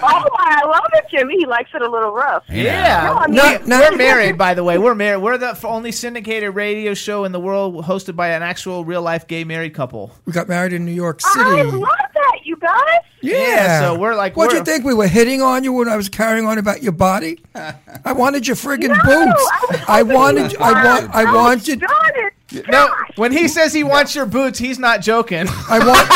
Oh, I love it, Jimmy. He likes it a little rough. Yeah, No, I mean- No, no. we're married, by the way. We're married. We're the only syndicated radio show in the world hosted by an actual real life gay married couple. We got married in New York City. I love that, you guys. Yeah, so we're like, What'd we're- you think we were hitting on you when I was carrying on about your body? I wanted your friggin' No, boots. I, I wanted. I want. I wanted. It. No, when he says he wants your boots, he's not joking. I want.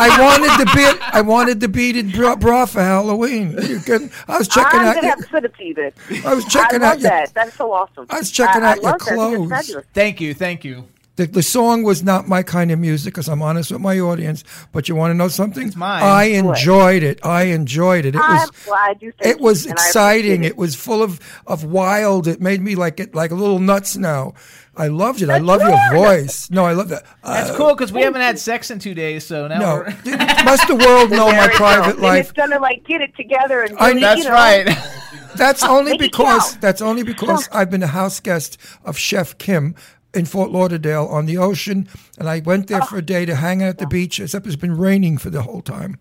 I wanted the beat. I wanted the beaded bra, bra for Halloween. You can, I was checking I'm out. gonna Your, have to send it to you then. I was checking I love out your. that. That's so awesome. I was checking I, out I your love that. I think it's clothes. thank you, thank you. The, the song was not my kind of music because I'm honest with my audience. But you want to know something? It's mine. I enjoyed it. I enjoyed it. It I'm was. glad you It was you, and I exciting. appreciate It was full of, of wild. It made me like it like a little nuts now. I loved it. I love your voice. No, I love that. That's Uh, cool because we haven't had sex in two days, so now no, we're. must the world know my There we go. private And life? it's gonna like get it together and I- really, That's you know, right. That's only because that's only because I've been a house guest of Chef Kim in Fort Lauderdale on the ocean, and I went there for a day to hang out at the beach. Except it's been raining for the whole time.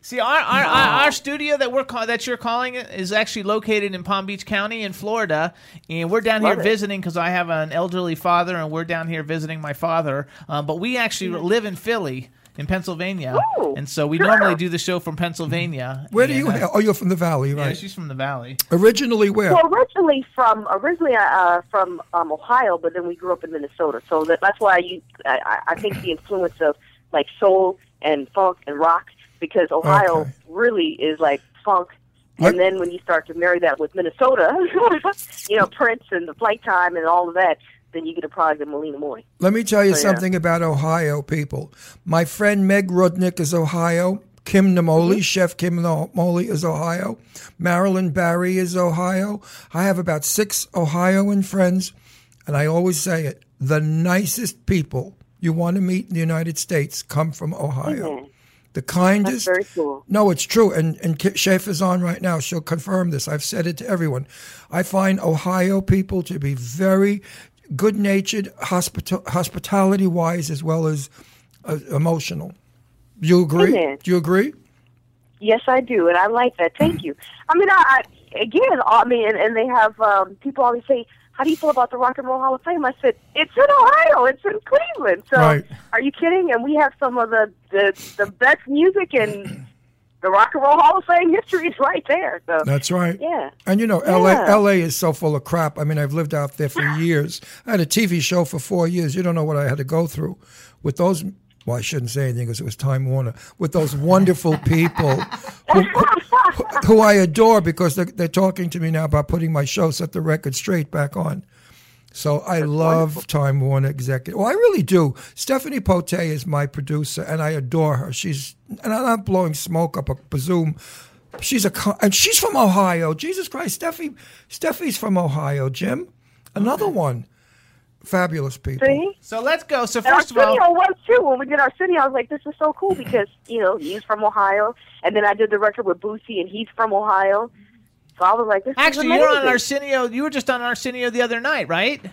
See, our our, our, our studio that we're call, that you're calling it is actually located in Palm Beach County in Florida, and we're down here it. visiting because I have an elderly father, and we're down here visiting my father. Um, but we actually live in Philly. In Pennsylvania, Ooh, and so we sure. normally do the show from Pennsylvania. Where do you? uh, hail? Oh, you're from the valley, right? Yeah, right? she's from the valley. Originally, where? Well, originally from originally uh, from um, Ohio, but then we grew up in Minnesota. So that, that's why you, I, I- I think the influence of like soul and funk and rock, because Ohio Okay. really is like funk. What- And then when you start to marry that with Minnesota, you know Prince and the Flyte Tyme and all of that, then you get a product of Malina Moye. Let me tell you yeah. something about Ohio people. My friend Meg Rudnick is Ohio. Kim Naimoli, Mm-hmm. Chef Kim Naimoli is Ohio. Marilyn Barry is Ohio. I have about six Ohioan friends, and I always say it the nicest people you want to meet in the United States come from Ohio. Mhm. The kindest. That's very cool. No, it's true. And and Chef is on right now. She'll confirm this. I've said it to everyone. I find Ohio people to be very good natured, hospital, hospitality wise, as well as uh, emotional. You agree? Amen. Do you agree? Yes, I do, and I like that. Thank you. I mean, I, I again, I mean, and, and they have um, people always say, "How do you feel about the Rock and Roll Hall of Fame?" I said, "It's in Ohio. It's in Cleveland." So, Right. are you kidding? And we have some of the the, the best music and the Rock and Roll Hall of Fame history is right there. So, That's right. yeah. And you know, LA, Yeah. LA is so full of crap. I mean, I've lived out there for years. I had a TV show for four years. You don't know what I had to go through with those. Well, I shouldn't say anything because it was Time Warner. With those wonderful people who, who, who I adore because they're, they're talking to me now about putting my show, set the record straight back on. So I love Time Warner executive. Well, I really do. Stephanie Pote is my producer, and I adore her. She's and I'm not blowing smoke up a presume. She's a and she's from Ohio. Jesus Christ, Steffi, Steffi's from Ohio. Jim, another one. Fabulous people. See? So let's go. So And our first of all, studio was too. When we did our city, I was like, "This is so cool" because you know he's from Ohio, and then I did the record with Boosie, and he's from Ohio. So I was like, "This actually, you're amazing. on Arsenio. You were just on Arsenio the other night, right?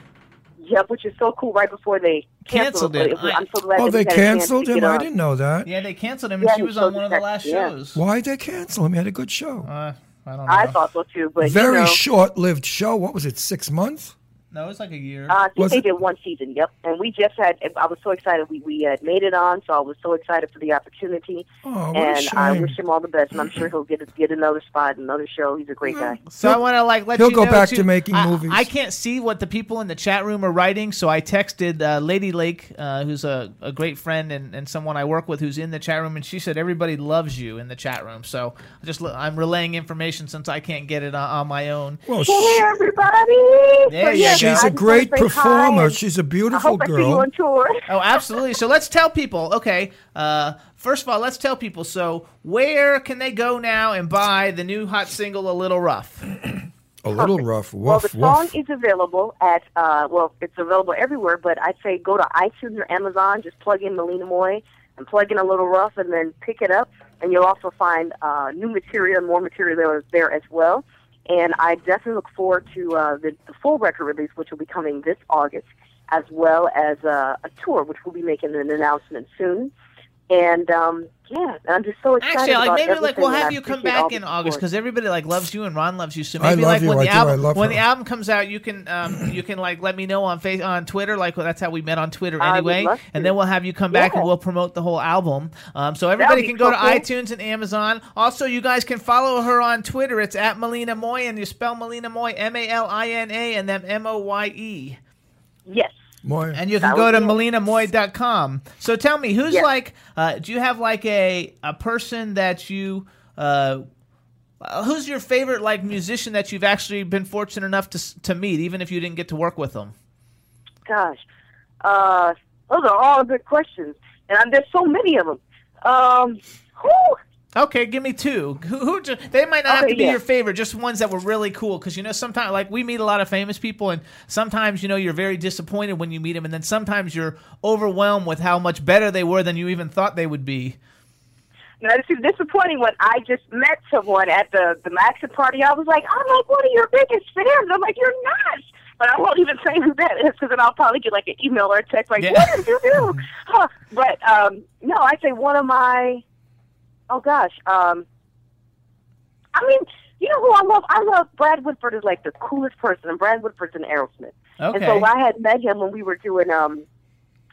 Yep, which is so cool. Right before they Canceled canceled, it. I'm so glad. Oh, they we had a chance canceled him. I didn't know that. Yeah, they canceled him, and Yeah, she was on one of the the last yeah. shows. Why did they cancel him? He had a good show. Uh, I don't know. I thought so too, but Very you know, short-lived show. What was it? Six months. No, it's like a year. Uh, I think Was they it- did one season. Yep, and we just had. I was so excited. We we had made it on, so I was so excited for the opportunity. Oh, what a and I wish him all the best, and I'm sure he'll get get another spot, another show. He's a great guy. So I want to like let he'll you go know, back too, to making I, movies. I can't see what the people in the chat room are writing, so I texted uh, Lady Lake, uh, who's a, a great friend and, and someone I work with, who's in the chat room, and she said everybody loves you in the chat room. So I just I'm relaying information since I can't get it on, on my own. Well, Hey sh- everybody! There So, you yeah, go. She's a great performer. She's a beautiful hope I see you girl. on tour. Oh, absolutely. So let's tell people. Okay, uh, first of all, let's tell people. So where can they go now and buy the new hot single, "A Little Rough"? A little rough. Well, Woof, the song is available at uh, well, it's available everywhere. But I'd say go to iTunes or Amazon. Just plug in Malina Moye and plug in a little rough, and then pick it up. And you'll also find uh, new material, more material there, there as well. And I definitely look forward to uh, the, the full record release, which will be coming this August, as well as uh, a tour, which we'll be making an announcement soon. And um, yeah, I'm just so excited. Actually, like about maybe like we'll have you come back in August because everybody like loves you and Ron loves you. So I maybe love like you, when I the do, I album love when her. the album comes out, you can um, you can like let me know on face on Twitter. Like that's how we met on Twitter I would anyway. love And then we'll have you come back and we'll promote the whole album. Um, so everybody can go to cool. iTunes and Amazon. Also, you guys can follow her on Twitter. It's at Malina Moye, and you spell Malina Moye M A L I N A and then M O Y E. Yes. Moye. And you can That go to be malinamoye.com. So tell me, who's Yes. like, uh, do you have like a, a person that you, uh, uh, who's your favorite like musician that you've actually been fortunate enough to to meet, even if you didn't get to work with them? Gosh, uh, those are all good questions, and um, there's so many of them. Um, who? Okay, give me two. Who, who ju- they might not have to be yeah. your favorite, just ones that were really cool. Because you know, sometimes like we meet a lot of famous people, and sometimes you know you're very disappointed when you meet them, and then sometimes you're overwhelmed with how much better they were than you even thought they would be. Now, this is disappointing when I just met someone at the the Maxim party. I was like, I'm like one of your biggest fans. I'm like, you're not. But I won't even say who that is because then I'll probably get like an email or a text like, Yeah. what did you do? Huh. But um, no, I'd say one of my. Oh gosh. Um, I mean, you know who I love? I love Brad Whitford is like the coolest person, and Brad Whitford's an Aerosmith. Okay. And so I had met him when we were doing um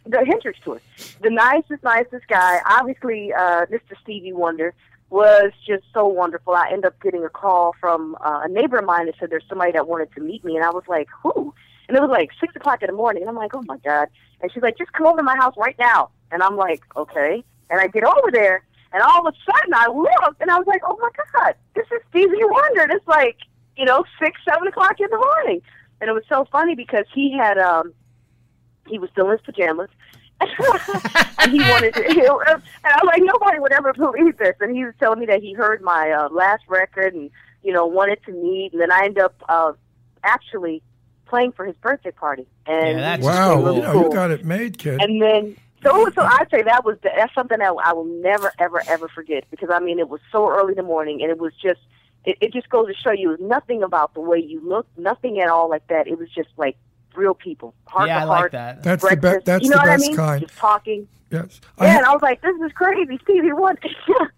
the Hendrix tour. The nicest, nicest guy. Obviously, uh, Mr. Stevie Wonder was just so wonderful. I ended up getting a call from uh, a neighbor of mine that said there's somebody that wanted to meet me, and I was like, who? And it was like six o'clock in the morning, and I'm like, oh my god. And she's like, just come over to my house right now. And I'm like, okay. And I get over there, and all of a sudden I looked and I was like, oh my god, this is Stevie Wonder. And it's like, you know, six, seven o'clock in the morning. And it was so funny because he had um he was still in his pajamas. and he wanted to, and I'm like, nobody would ever believe this. And he was telling me that he heard my uh, last record and, you know, wanted to meet. And then I ended up uh, actually playing for his birthday party. And Yeah, that's it was Wow, really you, know, you got it made, kid. And then, so so I'd say that was that's something that I will never ever ever forget because I mean it was so early in the morning and it was just it, it just goes to show you it was nothing about the way you look, nothing at all like that. It was just like real people, heart Yeah, to I like heart. that. That's the best. that's you know the what best I mean? kind. Just talking. yes. I Yeah, ha- and I was like, this is crazy, Stevie Wonder.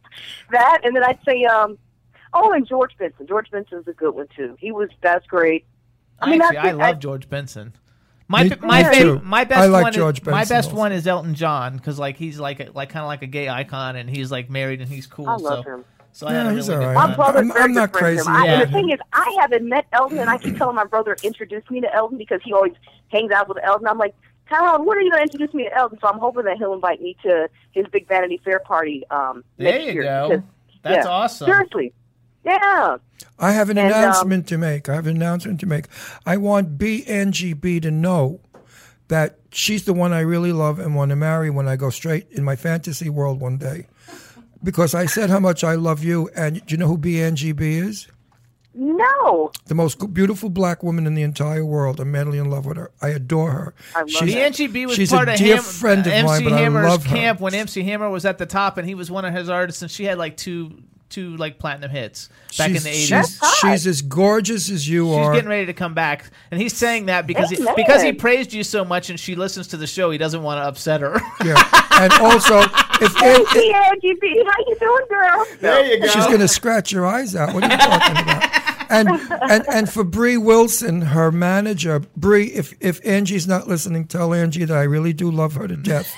that, and then I'd say, um, oh, and George Benson. George Benson's a good one too. He was that's great. I mean, Actually, I I love I- George Benson. My Me- my me favorite, my best I like one George is, my best also. one is Elton John because like he's like a, like kind of like a gay icon and he's like married and he's cool. I love so, him. So Yeah, a he's really all good right. time. My brother's I'm- very I'm not crazy him. I, about and the thing is, I haven't met Elton, and I keep telling my brother introduce me to Elton because he always hangs out with Elton. I'm like, Tyrone, when are you going to introduce me to Elton? So I'm hoping that he'll invite me to his big Vanity Fair party um, There next you year. go. because- That's yeah, awesome. Seriously, yeah. I have an And, um, announcement to make. I have an announcement to make. I want B Angie B to know that she's the one I really love and want to marry when I go straight in my fantasy world one day. Because I said how much I love you, and do you know who B Angie B is? No, The most beautiful black woman in the entire world. I'm madly in love with her. I adore her. I love She's- The was she's part a of dear Ham- friend of MC mine, but I Hammer's love her. camp when MC Hammer was at the top and he was one of his artists and she had like two two like platinum hits back she's, in the eighties. She's, she's as gorgeous as you She's are. She's getting ready to come back, and he's saying that because he, Amen. because he praised you so much, and she listens to the show. He doesn't want to upset her. Yeah. And also, if, Hey, if, B Angie B, how you doing, girl? there you go. She's going to scratch your eyes out. What are you talking about? And and and for Bree Wilson, her manager, Bree, if if Angie's not listening, tell Angie that I really do love her to death.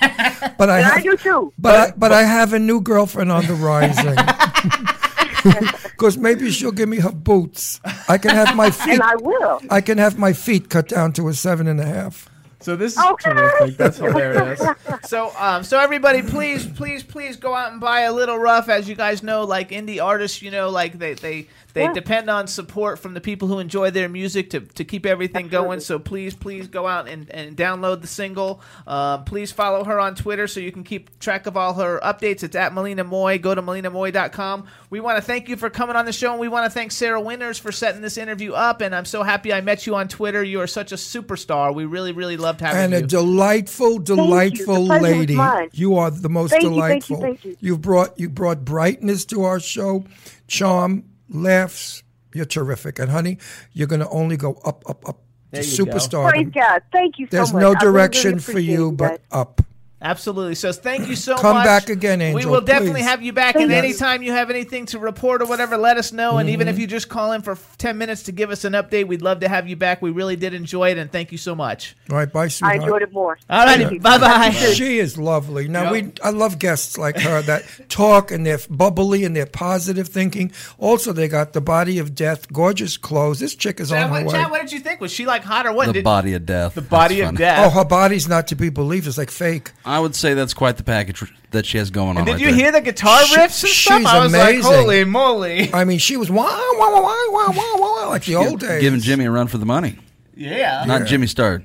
But I And I have, do too. but I, but I have a new girlfriend on the rising. Because maybe she'll give me her boots. I can have my feet. And I will. I can have my feet cut down to a seven and a half. So this is Okay. terrific. That's hilarious. so, um, so everybody, please, please, please go out and buy a little rough. As you guys know, like indie artists, you know, like they they they Yeah. depend on support from the people who enjoy their music to, to keep everything going. So please, please go out and, and download the single. Uh, please follow her on Twitter so you can keep track of all her updates. It's at Malina Moye. Go to malinamoye.com. We want to thank you for coming on the show, and we want to thank Sara Winters for setting this interview up. And I'm so happy I met you on Twitter. You are such a superstar. We really, really loved having and you. And a delightful, delightful The pleasure was lady. You are the most Thank you, thank you, delightful. thank you. have brought you brought brightness to our show, charm, laughs. You're terrific, and honey, you're going to only go up, up, up There to you go. superstardom. Praise God. Thank you so much. There's much. no I really, really direction for appreciate you but up. Absolutely. So thank you so Come much. Come back again, Angel. We Angel, will definitely please. have you back. Thank and you. anytime you have anything to report or whatever, let us know. And Mm-hmm. even if you just call in for 10 minutes to give us an update, we'd love to have you back. We really did enjoy it. And thank you so much. All right, bye, sweetheart. I enjoyed it more. All righty. Bye bye. She is lovely. Now we, I love guests like her that talk and they're bubbly and they're positive thinking. Also, they got the body of death, gorgeous clothes. This chick is on Chad, her what, way. Chad, what did you think? Was she like hot or what? The Did- body of death. The body That's of funny. death. Oh, her body's not to be believed. It's like fake. I would say that's quite the package that she has going on. And did right you there. hear the guitar She- riffs and stuff? she's I was amazing. like, holy moly. I mean, she was wah wah wah wah wah wah wah like the old days. Giving Jimmy a run for the money. Yeah. Not Jimmy Star.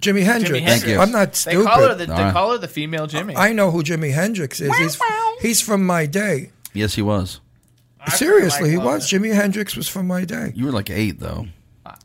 Jimi Hendrix. Jimi Hendrix. I'm not They stupid. call her the, they All right. call her the female Jimmy. I know who Jimi Hendrix is. He's, he's from my day. Yes, he was. Seriously, he like was. Jimi Hendrix was from my day. You were like eight, though.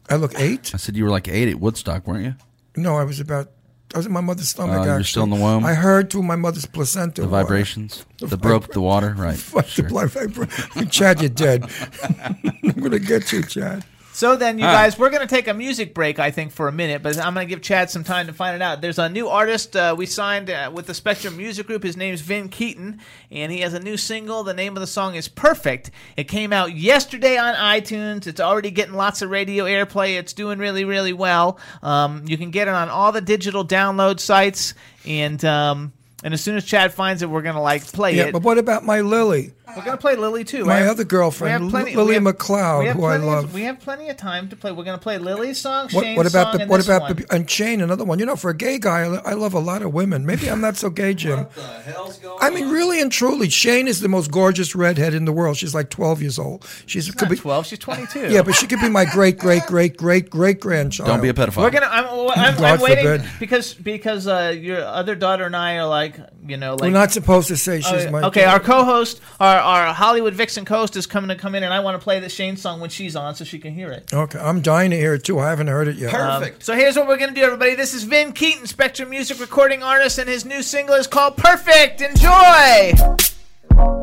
I look eight. I said you were like eight at Woodstock, weren't you? No, I was about. I was in my mother's uh, stomach. Oh, actually, you're still in the womb? I heard through my mother's placenta. The vibrations that broke the water, right? Fuck Sure. the blood vibra- Chad, you're dead. I'm gonna get you, Chad. So then, you guys, we're going to take a music break, I think, for a minute, but I'm going to give Chad some time to find it out. There's a new artist uh, we signed uh, with the Spectrum Music Group. His name's Vin Keaton, and he has a new single. The name of the song is Perfect. It came out yesterday on iTunes. It's already getting lots of radio airplay. It's doing really, really well. Um, you can get it on all the digital download sites, and um, and as soon as Chad finds it, we're going to like play Yeah, it. but what about my Lily? We're gonna play Lily too. My have- other girlfriend, plenty- Lily we have- McLeod, who I plenty of- love. we have plenty of time to play. We're gonna play Lily's song, What, Shane's what about song, the what about one. the and Shane another one? You know, for a gay guy, I, I love a lot of women. Maybe I'm not so gay, Jim. What the hell's going on? I mean, really and truly, Shane is the most gorgeous redhead in the world. She's like 12 years old. She's could Not be twelve. She's twenty-two. yeah, but she could be my great great great great great grandchild. Don't be a pedophile. We're gonna. I'm, I'm, God I'm waiting forbid. because because uh, your other daughter and I are like you know like. We're not supposed to say Oh, she's yeah. my okay, our co-host, our, our Hollywood Vixen co-host is coming to come in, and I want to play the Shane song when she's on, so she can hear it. Okay, I'm dying to hear it too. I haven't heard it yet. Um, so here's what we're gonna do, everybody. This is Vin Keaton, Spectrum Music recording artist, and his new single is called "Perfect." Enjoy.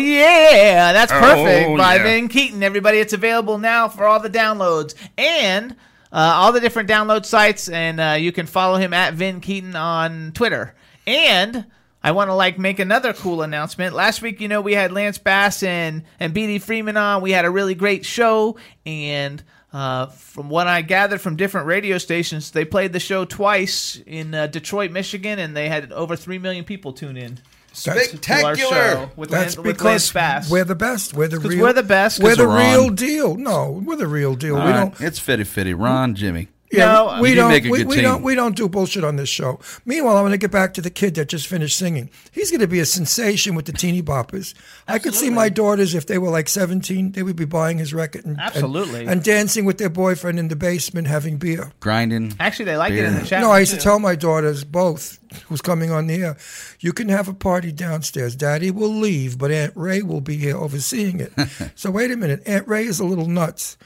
Yeah, that's perfect Oh, by yeah. Vin Keaton. Everybody, it's available now for all the downloads and uh, all the different download sites, and uh, you can follow him at Vin Keaton on Twitter. And I want to like make another cool announcement. Last week, you know, we had Lance Bass and and BD Freeman on. We had a really great show, and uh, from what I gathered from different radio stations, they played the show twice in uh, Detroit, Michigan, and they had over three million people tune in. To our Spectacular. show with That's Lan- with Lance because Bass. we're the best. We're the real. we're the best, 'cause We're the of Ron. real deal. No, we're the real deal. All we right, don't. It's fitty fitty. Ron, Jimmy. No, we You do don't. make a we, good we team. don't. We don't do bullshit on this show. Meanwhile, I'm going to get back to the kid that just finished singing. He's going to be a sensation with the teeny boppers. I could see my daughters if they were like 17, they would be buying his record and, and- Absolutely. and, dancing with their boyfriend in the basement having beer. Grinding. Actually, they like it in the Beer. chat. No, I used to tell my daughters both, who's coming on the air, you can have a party downstairs. Daddy will leave, but Aunt Ray will be here overseeing it. so wait a minute, Aunt Ray is a little nuts.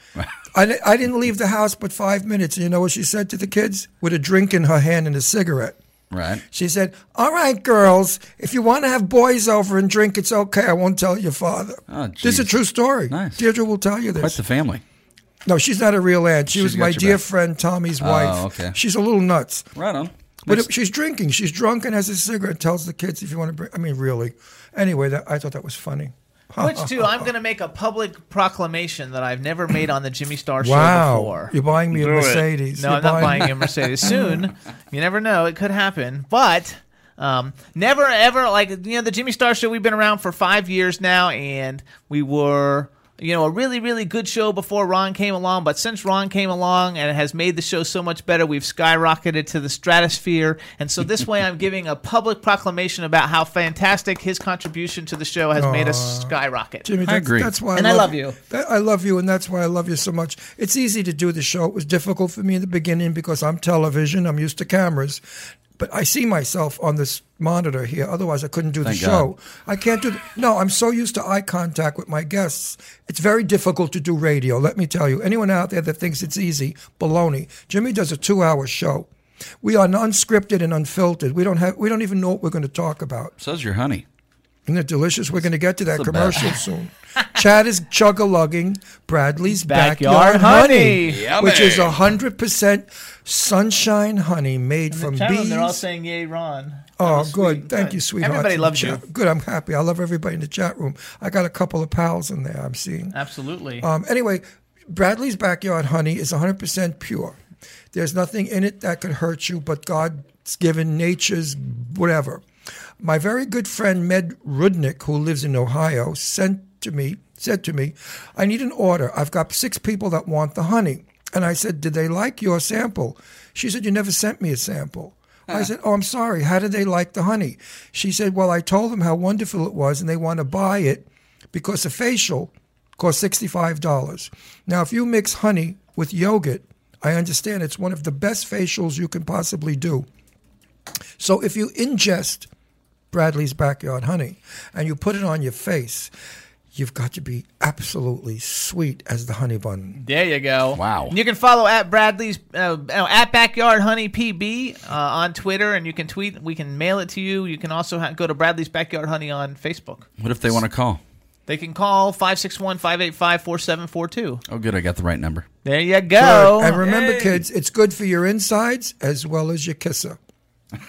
I, I didn't leave the house but five minutes, and you know what she said to the kids with a drink in her hand and a cigarette. Right. She said, "All right, girls, if you want to have boys over and drink, it's okay. I won't tell your father." Oh, this is a true story. Nice. Deirdre will tell you this. Quite the family. no, she's not a real aunt. She She's was my dear back. friend Tommy's oh, wife. Oh, okay. She's a little nuts. Right on. But Makes- if she's drinking. She's drunk and has a cigarette. Tells the kids if you want to bring. I mean, really. Anyway, that, I thought that was funny. Which too, I'm going to make a public proclamation that I've never made on the Jimmy Star Show Wow, before. you're buying me a Mercedes. No, You're I'm not buying you a Mercedes soon. You never know; it could happen. But um, never ever like you know the Jimmy Star Show. We've been around for five years now, and we were you know a really really good show before Ron came along. But since Ron came along and it has made the show so much better, we've skyrocketed to the stratosphere. And so this way, I'm giving a public proclamation about how fantastic his contribution to the show has made us skyrocket. Jimmy, I that's, agree. that's why And I I love, love you. That, I love you, and that's why I love you so much. It's easy to do the show. It was difficult for me in the beginning because I'm television. I'm used to cameras, but I see myself on this monitor here. Otherwise, I couldn't do Thank the show. I can't do. The, no, I'm so used to eye contact with my guests. It's very difficult to do radio. Let me tell you. Anyone out there that thinks it's easy, baloney. Jimmy does a two-hour show. We are unscripted and unfiltered. We don't have. We don't even know what we're going to talk about. So's your honey. Isn't it delicious? We're going to get to that commercial soon. Chad is chug a lugging Bradley's Backyard backyard, honey. honey, which is hundred percent sunshine honey made from Chat room, bees. they're all saying yay, Ron. Oh, good. sweet. Thank Good. you, sweetheart. Everybody loves you. Good. I'm happy. I love everybody in the chat room. I got a couple of pals in there. I'm seeing. Absolutely. Um, anyway, Bradley's backyard honey is 100% pure. There's nothing in it that could hurt you but God's given nature's whatever. My very good friend Meg Rudnick, who lives in Ohio, sent to me, said to me, I need an order. I've got six people that want the honey. And I said, Did they like your sample? She said, You never sent me a sample. I said, Oh, I'm sorry. How did they like the honey? She said, Well, I told them how wonderful it was and they want to buy it because a facial costs $65. Now, if you mix honey with yogurt, I understand it's one of the best facials you can possibly do. So if you ingest Bradley's Backyard Honey and you put it on your face, you've got to be absolutely sweet as the honey bun. There you go. Wow. And you can follow at Bradley's uh, at Backyard Honey PB uh, on Twitter, and you can tweet. We can mail it to you. You can also ha- go to Bradley's Backyard Honey on Facebook. What if they want to call? They can call 561-585-4742. Oh, good. I got the right number. There you go. and remember, Hey. kids, it's good for your insides as well as your kisser.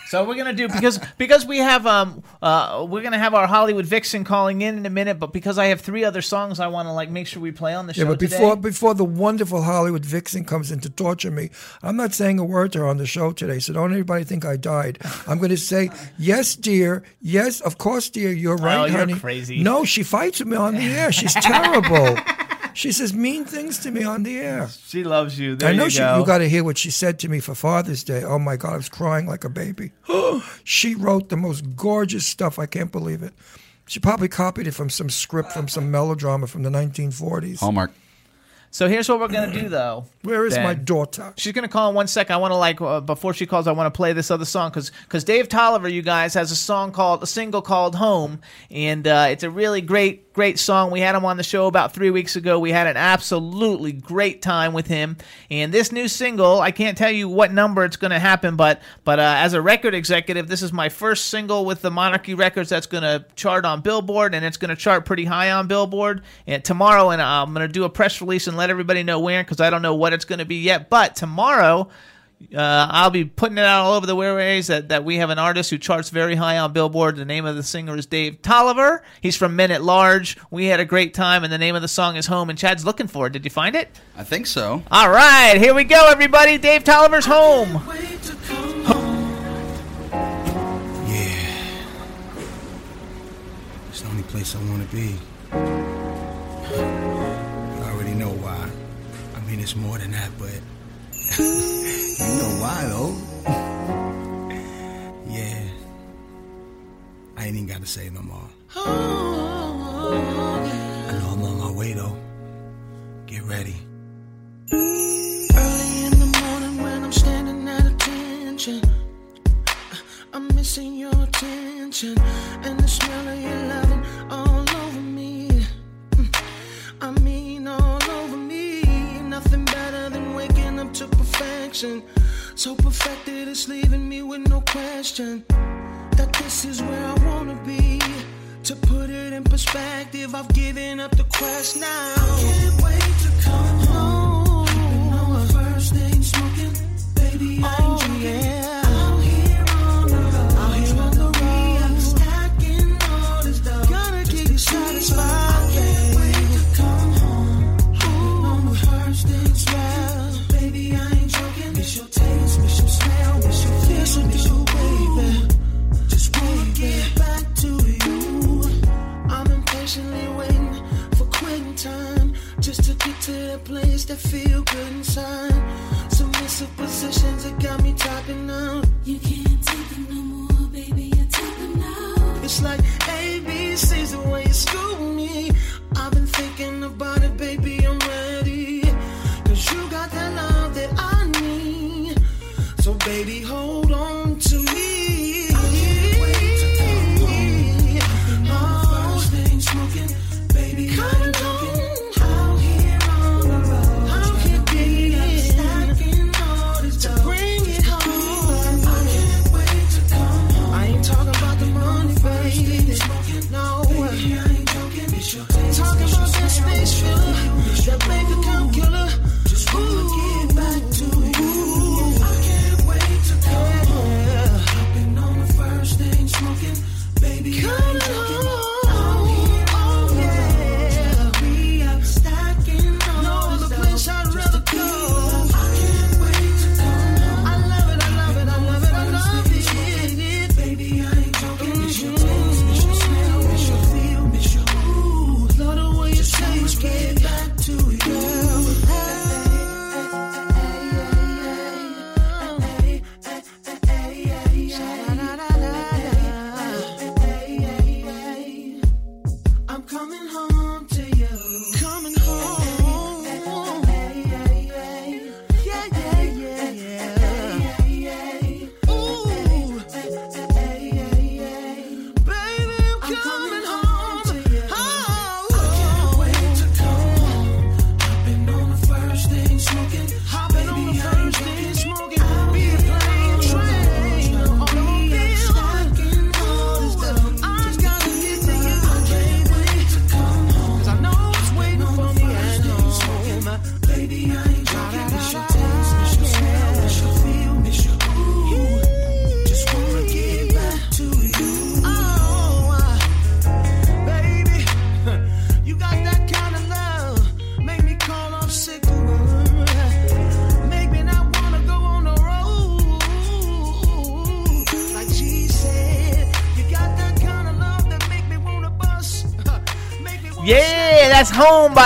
So we're gonna do because because we have um uh we're gonna have our Hollywood Vixen calling in in a minute, but because I have three other songs I want to like make sure we play on the show Yeah, but today. before before the wonderful Hollywood vixen comes in to torture me, I'm not saying a word to her on the show today. So don't anybody think I died. I'm going to say yes, dear. Yes, of course, dear. You're right, Oh, you're honey. crazy. No, she fights with me on the air. She's terrible. she says mean things to me on the air. she loves you. There I know you she. go. You got to hear what she said to me for Father's Day. Oh my God, I was crying like a baby. she wrote the most gorgeous stuff. I can't believe it. She probably copied it from some script from some melodrama from the 1940s. Hallmark. so here's what we're gonna do though. Where is my daughter? She's gonna call in one sec. I want to like uh, before she calls. I want to play this other song because Dave Tolliver, you guys, has a song called a single called Home, and uh, it's a really great great song. We had him on the show about three weeks ago. We had an absolutely great time with him. And this new single, I can't tell you what number it's going to happen, but but uh, as a record executive, this is my first single with the Monarchy Records that's going to chart on Billboard, and it's going to chart pretty high on Billboard. And tomorrow, and I'm going to do a press release and let everybody know where, because I don't know what it's going to be yet. But tomorrow. Uh, I'll be putting it out all over the airways that, that we have an artist who charts very high on Billboard. The name of the singer is Dave Tolliver. He's from Men at Large. We had a great time, and the name of the song is Home. And Chad's looking for it. Did you find it? I think so. All right, here we go, everybody. Dave Tolliver's Home. Yeah. It's the only place I want to be. I already know why. I mean, it's more than that, but you know why, though. yeah. I ain't even got to say no more. I know I'm on my way, though. Get ready. Early in the morning when I'm standing at attention, I'm missing your attention and the smell of your loving perfection. So perfected, it's leaving me with no question that this is where I wanna be. To put it in perspective, I've given up the quest now. I can't wait to come home. My first thing smoking, baby, I oh, ain't joking. That feel good inside. Submissive positions that got me tapping out. You can't take them no more, baby. You take them now. It's like ABC's the way you school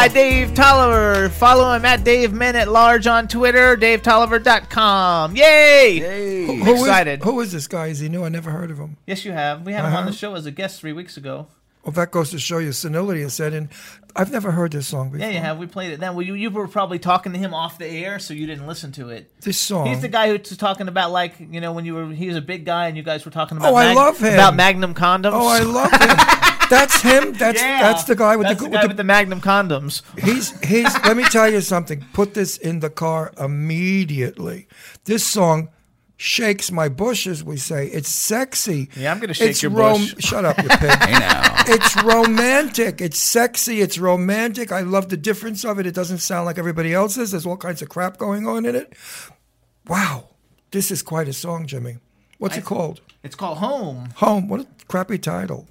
by Dave Tolliver. Follow him at Dave Men at Large on Twitter, davetolliver.com. Yay! Who- who is- Excited. who is this guy? Is he new? I never heard of him. Yes, you have. We had him on Uh-huh. the show as a guest three weeks ago. Well, that goes to show you senility is set in. I've never heard this song before. Yeah, you have. We played it then. Well, you, you were probably talking to him off the air, so you didn't listen to it. This song. He's the guy who's talking about like you know when you were he was a big guy and you guys were talking about Oh, I love him. about Magnum condoms. Oh, I love him. that's him. That's Yeah. that's the guy with That's the, the with guy the with the Magnum condoms. He's he's. let me tell you something. Put this in the car immediately. This song shakes my bush, as we say. It's sexy. Yeah, I'm gonna shake it's your bush. Shut up, you pig. Hey now. It's romantic. It's sexy. It's romantic. I love the difference of it. It doesn't sound like everybody else's. There's all kinds of crap going on in it. Wow, this is quite a song, Jimmy. What's it called? It's called Home. Home. What a crappy title.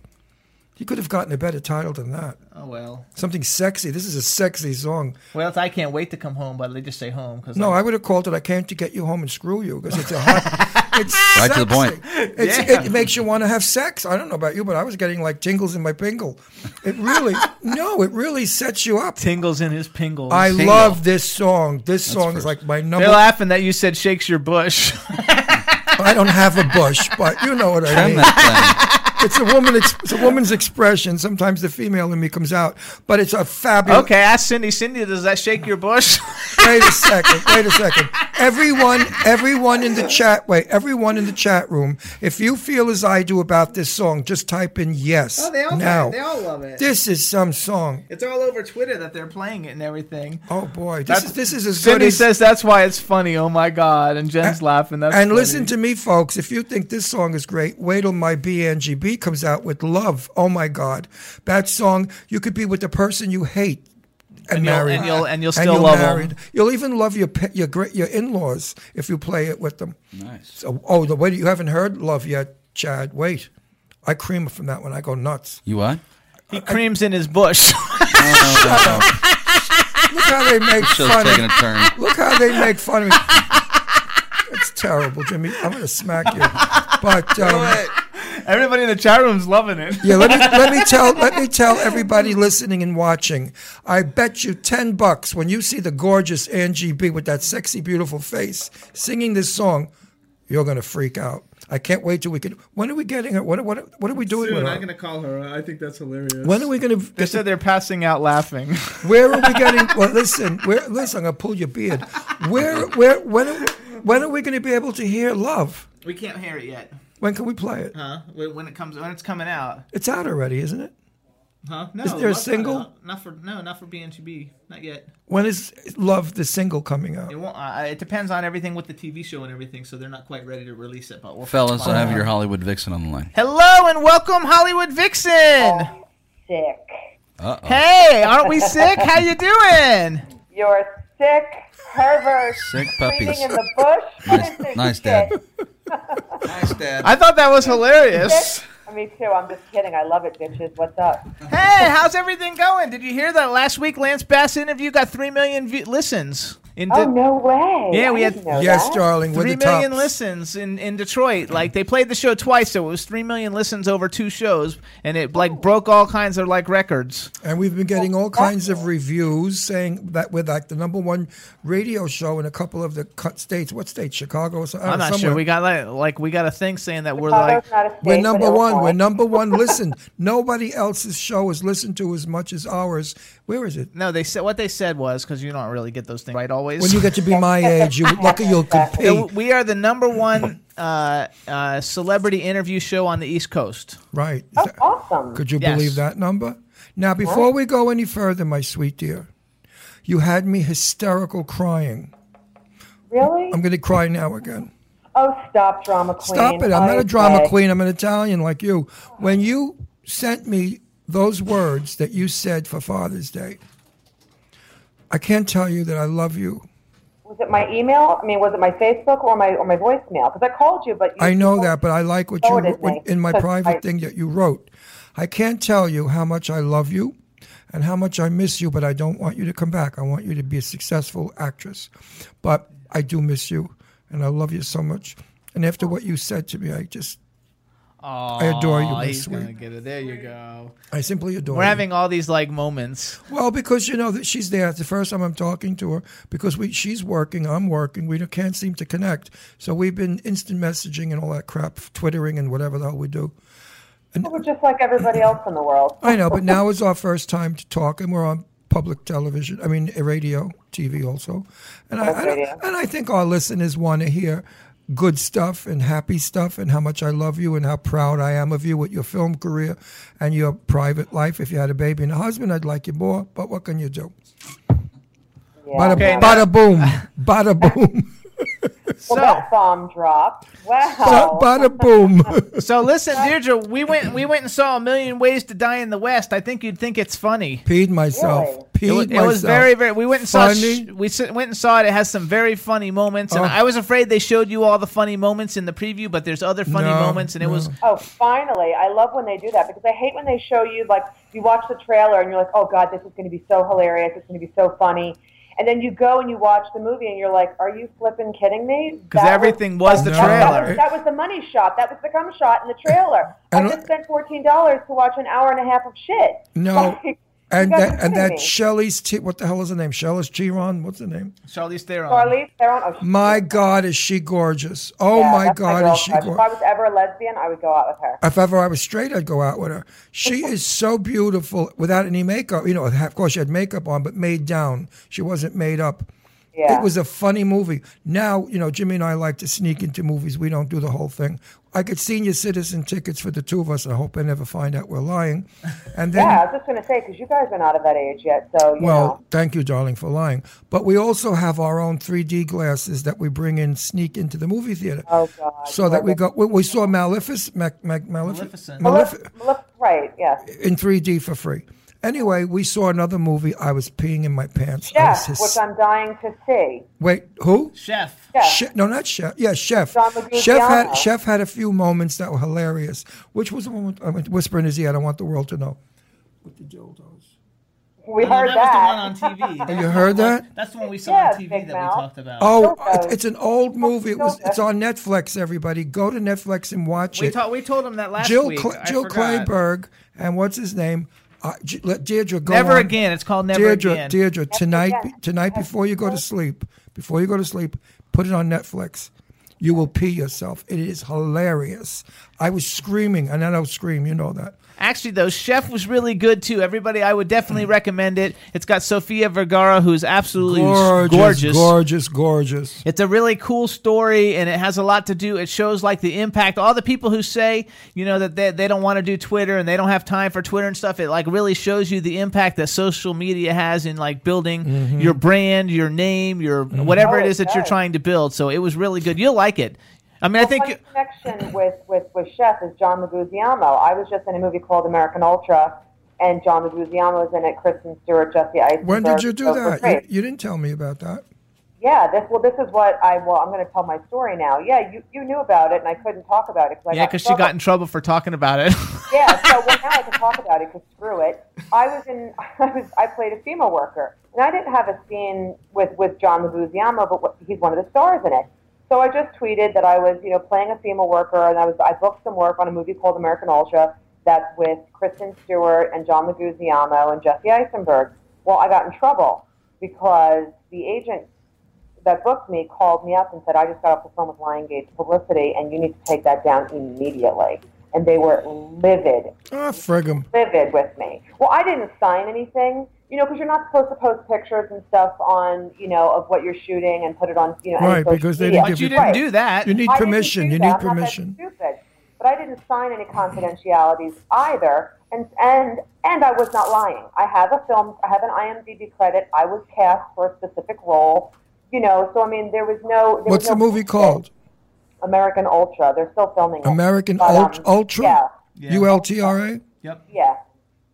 You could have gotten a better title than that. Oh well. Something sexy. This is a sexy song. Well, I can't wait to come home, but they just say home because No, I would have called it "I Came to Get You Home and Screw You" because it's a hot. It's Right to the point. It's, Yeah. It makes you want to have sex. I don't know about you, but I was getting like tingles in my pingle. It really, no, it really sets you up. tingles in his pingle. I Tingle. love this song. This song is like my number. They're laughing that you said shakes your bush. I don't have a bush, but you know what I Trim mean. that It's a woman. Ex- it's a woman's expression. Sometimes the female in me comes out, but it's a fabulous. okay, ask Cindy. Cindy, does that shake your bush? Wait a second. Wait a second. Everyone, everyone in the chat. Wait, everyone in the chat room. If you feel as I do about this song, just type in yes. Oh, now. They all love it. This is some song. It's all over Twitter that they're playing it and everything. Oh boy, this That's- is this is as good Cindy as. says that's why it's funny. Oh my god! And Jen's laughing. That's and funny. listen to me, folks. If you think this song is great, wait till my B Angie B comes out with "Love." Oh my God, that song! You could be with the person you hate and, And you'll- married, and you'll- and you'll still love 'em. You'll even love your your great your in-laws if you play it with them. Nice. So, oh, the way you haven't heard "Love" yet, Chad. Wait, I cream from that one. I go nuts. You what? he creams in his bush. Look how they make Show's fun. taking a Of, turn. look how they make fun of me. It's terrible, Jimmy. I'm gonna smack you. But um, Everybody in the chat room's loving it. Yeah, let me let me tell let me tell everybody listening and watching. I bet you ten bucks when you see the gorgeous Angie B with that sexy, beautiful face singing this song, you're gonna freak out. I can't wait till we can. When are we getting her? What what what are we doing with her? call her. I think that's hilarious. When are we gonna? They Get said they're passing out laughing. where are we getting? Well, listen. Where listen? I'm gonna pull your beard. Where where when are, when are we gonna be able to hear love? we can't hear it yet, When can we play it? huh? When it comes, when it's coming out, It's out already, isn't it? huh? No, Is there a Love's not single? out. Not for no, not for B Angie B, not yet. When is Love the single coming out? It won't. Uh, it depends on everything with the TV show and everything, so they're not quite ready to release it. But we'll Fellas, I have find your. Hollywood Vixen on the line. Hello and welcome, Hollywood Vixen. sick. Uh oh. Hey, aren't we sick? How you doing? You're sick, pervert, Sick breeding puppies. in the bush. Nice, nice, Dad. Shit. Nice, Dad. I thought that was hilarious. Me too. I'm just kidding. I love it, bitches. What's up? Hey, how's everything going? Did you hear that last week Lance Bass interview got three million view- listens? In Oh no way! Yeah, I we had- Yes, that. darling. We're Three the million tops. listens in, in Detroit. Like they played the show twice, so it was three million listens over two shows, and it like oh. broke all kinds of like records. And we've been getting all kinds of reviews saying that we're like the number one radio show in a couple of the cut states. What state? Chicago or something? I'm not sure. We got like, like we got a thing saying that we're like state, We're number one. We're number one. Listen, nobody else's show is listened to as much as ours. Where is it? no. They said what they said was because you don't really get those things right always. When you get to be my age, you lucky you'll Yeah, compete. we are the number one uh, uh, celebrity interview show on the East Coast. Right. Oh, awesome. Could you Yes. believe that number? Now, before we go any further, my sweet dear, you had me hysterical crying. Really? I'm going to cry now again. oh, stop, drama queen. Stop it. I'm not a drama Okay. queen. I'm an Italian like you. When you sent me those words that you said for Father's Day, I can't tell you that I love you. Was it my email? I mean, was it my Facebook or my or my voicemail? Because I called you, but you I know that, but I like what you what, in my private I- thing that you wrote. I can't tell you how much I love you and how much I miss you, but I don't want you to come back. I want you to be a successful actress. But I do miss you and I love you so much. And after what you said to me, I just I adore you, Aw, my he's sweet. gonna get it. There you go. I simply adore you. We're you. having all these like moments. Well, because you know that she's there. It's the first time I'm talking to her because we she's working, I'm working. We can't seem to connect. So we've been instant messaging and all that crap, twittering and whatever the hell we do. We're just like everybody else in the world. I know, but now is our first time to talk, and we're on public television. I mean, radio, TV also, and I, I Public don't, radio. and I think our listeners want to hear good stuff and happy stuff and how much I love you and how proud I am of you with your film career and your private life. If you had a baby and a husband, I'd like you more. But what can you do? Bada, Okay, bada boom, bada boom, Well, that bomb dropped. Wow. Ba- bada boom. So listen, Deirdre, we went we went and saw a million ways to die in the West. I think you'd think it's funny. Peed myself. Really? It was, it was very, very. We went and saw. Funny. Sh- we went and saw it. It has some very funny moments, and Oh. I was afraid they showed you all the funny moments in the preview, but there's other funny No, moments, and it was. Oh, finally. I love when they do that because I hate when they show you, like, you watch the trailer and you're like, oh, God, this is going to be so hilarious. It's going to be so funny. And then you go and you watch the movie and you're like, are you flipping kidding me? Because everything was the that- that trailer. was- That was the money shot. That was the cum shot in the trailer. I And- just spent $14 to watch an hour and a half of shit. No. Like, And that are and that me. Shelley's T- what the hell is her name? Shelley's Chiron. What's her name? Charlize Theron. Charlize Theron. Oh, she- My God, is she gorgeous? Oh yeah, my that's God, girl is she crush. If? I was ever a lesbian, I would go out with her. If ever I was straight, I'd go out with her. She is so beautiful without any makeup. You know, of course she had makeup on, but made down. She wasn't made up. Yeah. It was a funny movie. Now, you know, Jimmy and I like to sneak into movies. We don't do the whole thing. I get senior citizen tickets for the two of us. I hope I never find out we're lying. And then, yeah, I was just going to say, because you guys are not of that age yet. So, you well, know. thank you, darling, for lying. But we also have our own 3D glasses that we bring in, sneak into the movie theater. Oh, God. So that we got, we, we saw Maleficent, Mac, Mac, Maleficent, Maleficent. Malef- Malef- right, yes. in 3D for free. Anyway, we saw another movie. I was peeing in my pants. I Chef, was hys- which I'm dying to see. Wait, who? Chef. Chef. Chef, no, not chef. Yeah, chef. Chef had chef had a few moments that were hilarious. Which was the one with, I mean, whisper in his ear. I don't want the world to know. With the dildos. We oh, No, heard that that. was the one on TV. Oh, you heard that? That's the one we saw Yes, on TV that Mouth. we talked about. Oh, it's, it's an old movie. It was. It's on Netflix. Everybody, go to Netflix and watch we, it. ta- we told him that last Jill week. Cl- Jill forgot. Clayburgh and what's his name? Uh, Deirdre go. Never on. again. It's called Never Deirdre, Again. Deirdre, tonight, again. tonight before you go to sleep, before you go to sleep, put it on Netflix. You will pee yourself. It is hilarious. I was screaming, and then I don't scream. You know that. Actually, though, Chef was really good too. Everybody, I would definitely recommend it. It's got Sofia Vergara, who's absolutely Gorgeous, gorgeous. gorgeous, gorgeous. It's a really cool story, and it has a lot to do. It shows like the impact. All the people who say, you know, that they, they don't want to do Twitter and they don't have time for Twitter and stuff. It like really shows you the impact that social media has in like building Mm-hmm. your brand, your name, your whatever Oh, it is that you're trying to build. So it was really good. You'll like it. I mean, I think. One connection with, with, with Chef is John Leguizamo. I was just in a movie called American Ultra, and John Leguizamo was in it. Kristen Stewart, Jesse Eisenberg. When did you do so that? You, you didn't tell me about that. Yeah, this well, this is what I well, I'm going to tell my story now. Yeah, you, you knew about it, and I couldn't talk about it because I Yeah, because she got in trouble for talking about it. Yeah, so well now I can talk about it because screw it. I was in, I was, I played a FEMA worker, and I didn't have a scene with with John Leguizamo, but what, he's one of the stars in it. So I just tweeted that I was, you know, playing a FEMA worker, and I was, I booked some work on a movie called American Ultra that's with Kristen Stewart and John Leguizamo and Jesse Eisenberg. Well, I got in trouble because the agent that booked me called me up and said, I just got off the phone with Lionsgate Publicity, and you need to take that down immediately. And they were livid Ah, frig 'em. livid with me. Well, I didn't sign anything, you know, because you're not supposed to post pictures and stuff on, you know, of what you're shooting and put it on, you know, Right, because they didn't but give you you- didn't Right. do that. You need permission. do You that. need I'm not that permission. stupid. But I didn't sign any confidentialities either, and and and I was not lying. I have a film. I have an IMDb credit. I was cast for a specific role. You know, so I mean, there was no. There What's was no the movie bullshit. called? American Ultra. They're still filming it. American But, um, Ultra. Yeah. Yeah. U L T R A. Yep. Yeah.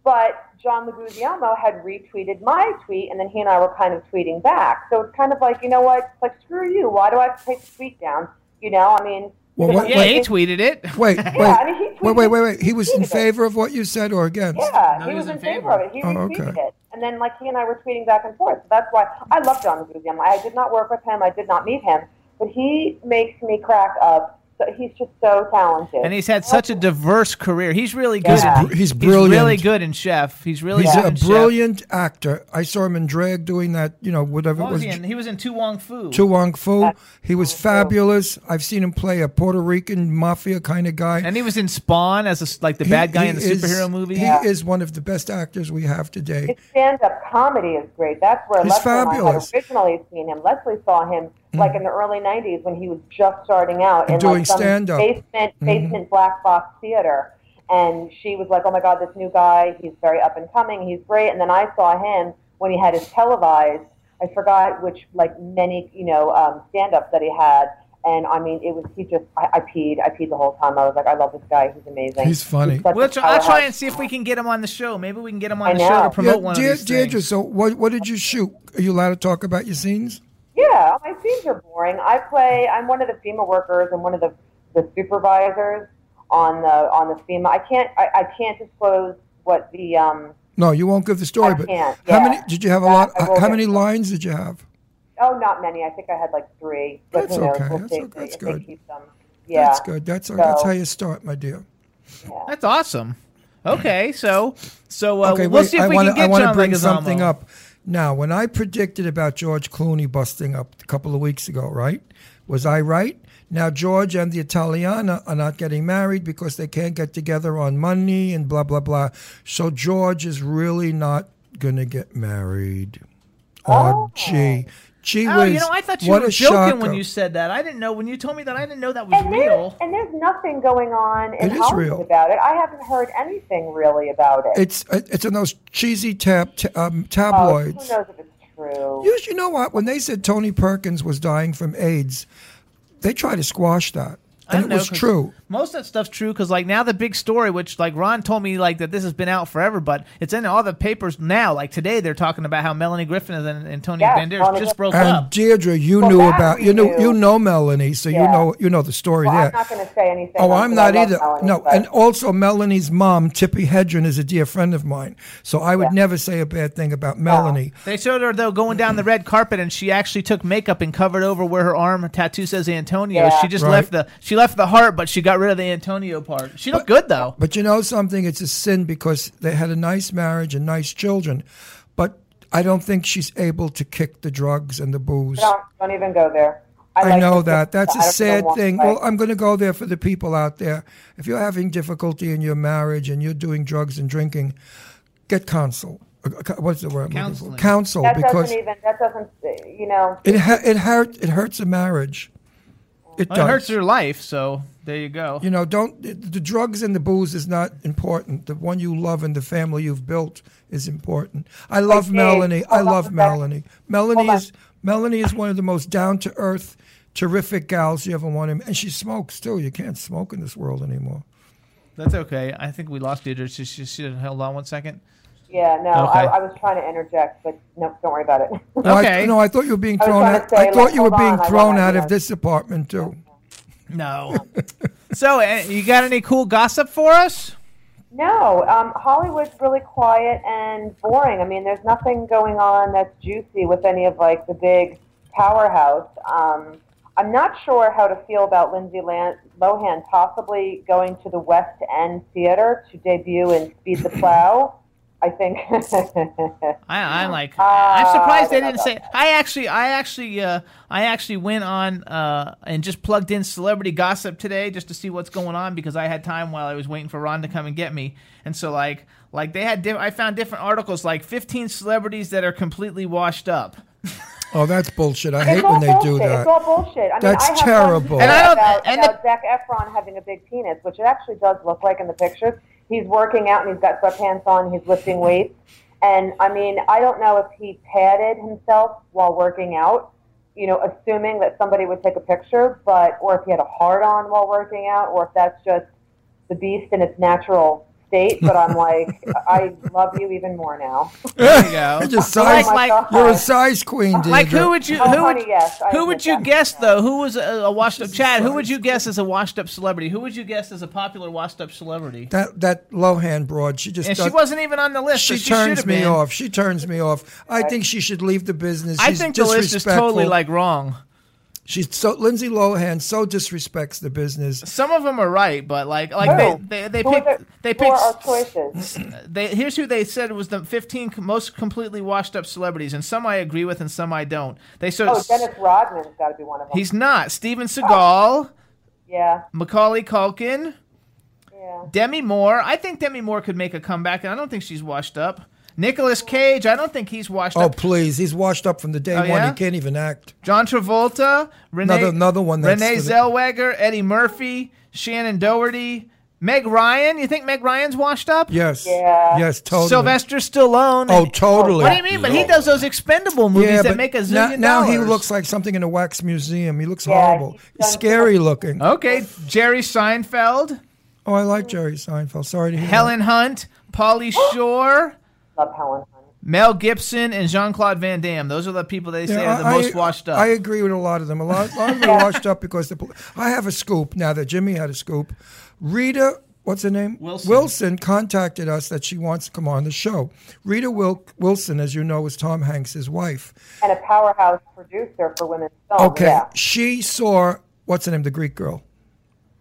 But John Leguizamo had retweeted my tweet, and then he and I were kind of tweeting back. So it's kind of like, you know what? It's like, screw you. Why do I have to take the tweet down? You know, I mean, Well, because what- Yeah, I'm he tweeted it. Wait, wait, Yeah, I mean, he wait, wait, wait, wait. He was in tweeted it. favor of what you said or against? Yeah, No, he he was was in in favor favor. of it. He Oh, retweeted okay. it. And then, like, he and I were tweeting back and forth. So that's why I love John Leguizamo. I did not work with him. I did not meet him. But he makes me crack up. So he's just so talented. And he's had such a diverse career. He's really good. Yeah. in- He's- he's brilliant. He's really good in Chef. He's really He's good a in Chef. brilliant actor. I saw him in drag doing that, you know, whatever What it was was. he in? He was in To Wong Foo. To Wong Foo. Uh, He was fabulous. I've seen him play a Puerto Rican mafia kind of guy. and he was in Spawn as a s like the He- bad guy he in the is- superhero movie. He Yeah. is one of the best actors we have today. His stand-up comedy is great. That's where He's Leslie and I fabulous. had originally seen him. Leslie saw him like in the early '90s when he was just starting out And in doing like some stand-up. basement Mhm. basement black box theater. And she was like, "Oh my God, this new guy, he's very up and coming. He's great." And then I saw him when he had his televised. I forgot which like many you know um, stand-ups that he had. And I mean, it was he just I, I peed I peed the whole time. I was like, I love this guy. He's amazing. He's funny. such a We'll try, I'll try and see if we can get him on the show. Maybe we can get him on I on the show know. to promote Yeah, one Deirdre, of these Deirdre, things. so what, what did you shoot? Are you allowed to talk about your scenes? Yeah, my scenes are boring. I play. I'm one of the FEMA workers and one of the, the supervisors on the on the FEMA. I can't. I, I can't disclose what the um. No, you won't give the story. I but can't, how yeah. many did you have a lot? I How many lines did you have? Oh, not many. I think I had like three. But That's knows? okay. We'll That's see o- that's good. Yeah. That's good. That's that's how you start, my dear. That's awesome. Okay, so so uh, okay, we'll wait, see if I we wanna, can get I wanna John bring Leguizamo. something up. Now, when I predicted about George Clooney busting up a couple of weeks ago, right? Was I right? Now, George and the Italiana are not getting married because they can't get together on money and blah, blah, blah. So, George is really not going to get married. Oh, gee. Oh. Gee Oh, you know, I thought you what were a joking when you said that. I didn't know when you told me that. I didn't know that was And there's, real. and there's nothing going on in It is Hollywood real. about it. I haven't heard anything really about it. It's it's in those cheesy tab, t- um, Oh, tabloids. who knows if it's true? You, you know what? When they said Tony Perkins was dying from AIDS, they tried to squash that, and don't it know, was 'cause true. Most of that stuff's true because, like, now the big story, which, like, Ron told me, like, that this has been out forever, but it's in all the papers now. Like, today they're talking about how Melanie Griffith and Antonio Yes, Banderas Melanie just broke And up. Deirdre, you Well, knew about you know knew. you know Melanie, so you know you know the story well, there. I'm not going to say anything. Oh, else I'm not either. Melanie, no, but- and also Melanie's mom, Tippi Hedren, is a dear friend of mine. So I would Yeah. never say a bad thing about Melanie. They showed her, though, going down the red carpet, and she actually took makeup and covered over where her arm tattoo says Antonio. Yeah. She just Right. left the she left the heart, but she got rid of the Antonio part. She looked good, though. But you know something? It's a sin because they had a nice marriage and nice children. But I don't think she's able to kick the drugs and the booze. Don't, don't even go there. I, like know that. That's a sad thing. Well, I'm going to go there for the people out there. If you're having difficulty in your marriage and you're doing drugs and drinking, get counsel. Uh, What's the word? I'm looking? Counseling. Counsel, that because doesn't even. That doesn't. You know. it ha- it hurt it hurts a marriage. It Well, does. it hurts your life, so there you go. You know, don't the the drugs and the booze is not important. The one you love and the family you've built is important. I love Dave, Melanie. I hold on love a second. Melanie. Melanie Hold on. is Melanie is one of the most down to earth, terrific gals you ever want to. And she smokes too. You can't smoke in this world anymore. That's okay. I think we lost Deirdre. She, she, she held on one second. Yeah. No. Okay. I, I was trying to interject, but no. Don't worry about it. Okay. I, no, I thought you were being thrown trying out. to I thought like, you were hold being on, I thrown out of this apartment too. No. so, uh, you got any cool gossip for us? No, um, Hollywood's really quiet and boring. I mean, there's nothing going on that's juicy with any of like the big powerhouse. Um, I'm not sure how to feel about Lindsay Lohan possibly going to the West End Theater to debut in Speed the Plow. I think. I, I'm like, Uh, I'm surprised they didn't say. about I actually, I actually, uh, I actually went on uh, and just plugged in celebrity gossip today just to see what's going on because I had time while I was waiting for Ron to come and get me. And so, like, like they had, diff- I found different articles like 15 celebrities that are completely washed up. Oh, that's bullshit. I It's hate all when they bullshit. do that. It's all bullshit. I mean, That's I have terrible. And I don't- about, and about Zac Efron having a big penis, which it actually does look like in the pictures. He's working out and he's got sweatpants on. He's lifting weights, and I mean, I don't know if he padded himself while working out. You know, assuming that somebody would take a picture, but or if he had a hard on while working out, or if that's just the beast in its natural state. But I'm like, I love you even more now. There you go. You're just oh like, size, like, you're a size queen, Deirdre. like who would you, Oh, who would, honey, yes, who would admit you that. guess though? Who was a, a washed up Chad? Who would you guess as a washed up celebrity? Who would you guess as a popular washed up celebrity? that that Lohan broad? She just And she wasn't even on the list. She she turns me been. off. She turns me off. I think she should leave the business. I think the list is totally like wrong. She's so Lindsay Lohan so disrespects the business. Some of them are right, but like like No. they they, they Who are picked the- they who are our choices? they here's who they said was the 15 most completely washed up celebrities, and some I agree with and some I don't. They so Oh, Dennis Rodman's got to be one of them. he's not Steven Seagal, yeah, Macaulay Culkin, yeah. Demi Moore. I think Demi Moore could make a comeback, and I don't think she's washed up. Nicolas Cage. I don't think he's washed up. Oh up. please, he's washed up from the day Oh, one. yeah? He can't even act. John Travolta, Renee, Another- another one that's Renee for the- Zellweger, Eddie Murphy, Shannen Doherty, Meg Ryan. You think Meg Ryan's washed up? Yes. Yeah. Yes, totally. Sylvester Stallone. Oh, totally. What do you mean? But he does those expendable movies yeah, that make a now, zillion now he dollars. looks like something in a wax museum. He looks Yeah, horrible. he's He's done scary looking. Okay, Jerry Seinfeld, Oh, I like Jerry Seinfeld. Sorry to hear. It. Helen Hunt, Pauly Shore, Love Helen Hunt. Mel Gibson, and Jean Claude Van Damme. Those are the people they say are the I, most washed up. I agree with a lot of them. A lot, a lot of them are washed up because the. pol- I have a scoop now that Jimmy had a scoop. Rita, what's her name? Wilson. contacted us that she wants to come on the show. Rita Wil- Wilson, as you know, is Tom Hanks' wife. And a powerhouse producer for women's film. Okay, Yeah. she saw what's her name, the Greek girl.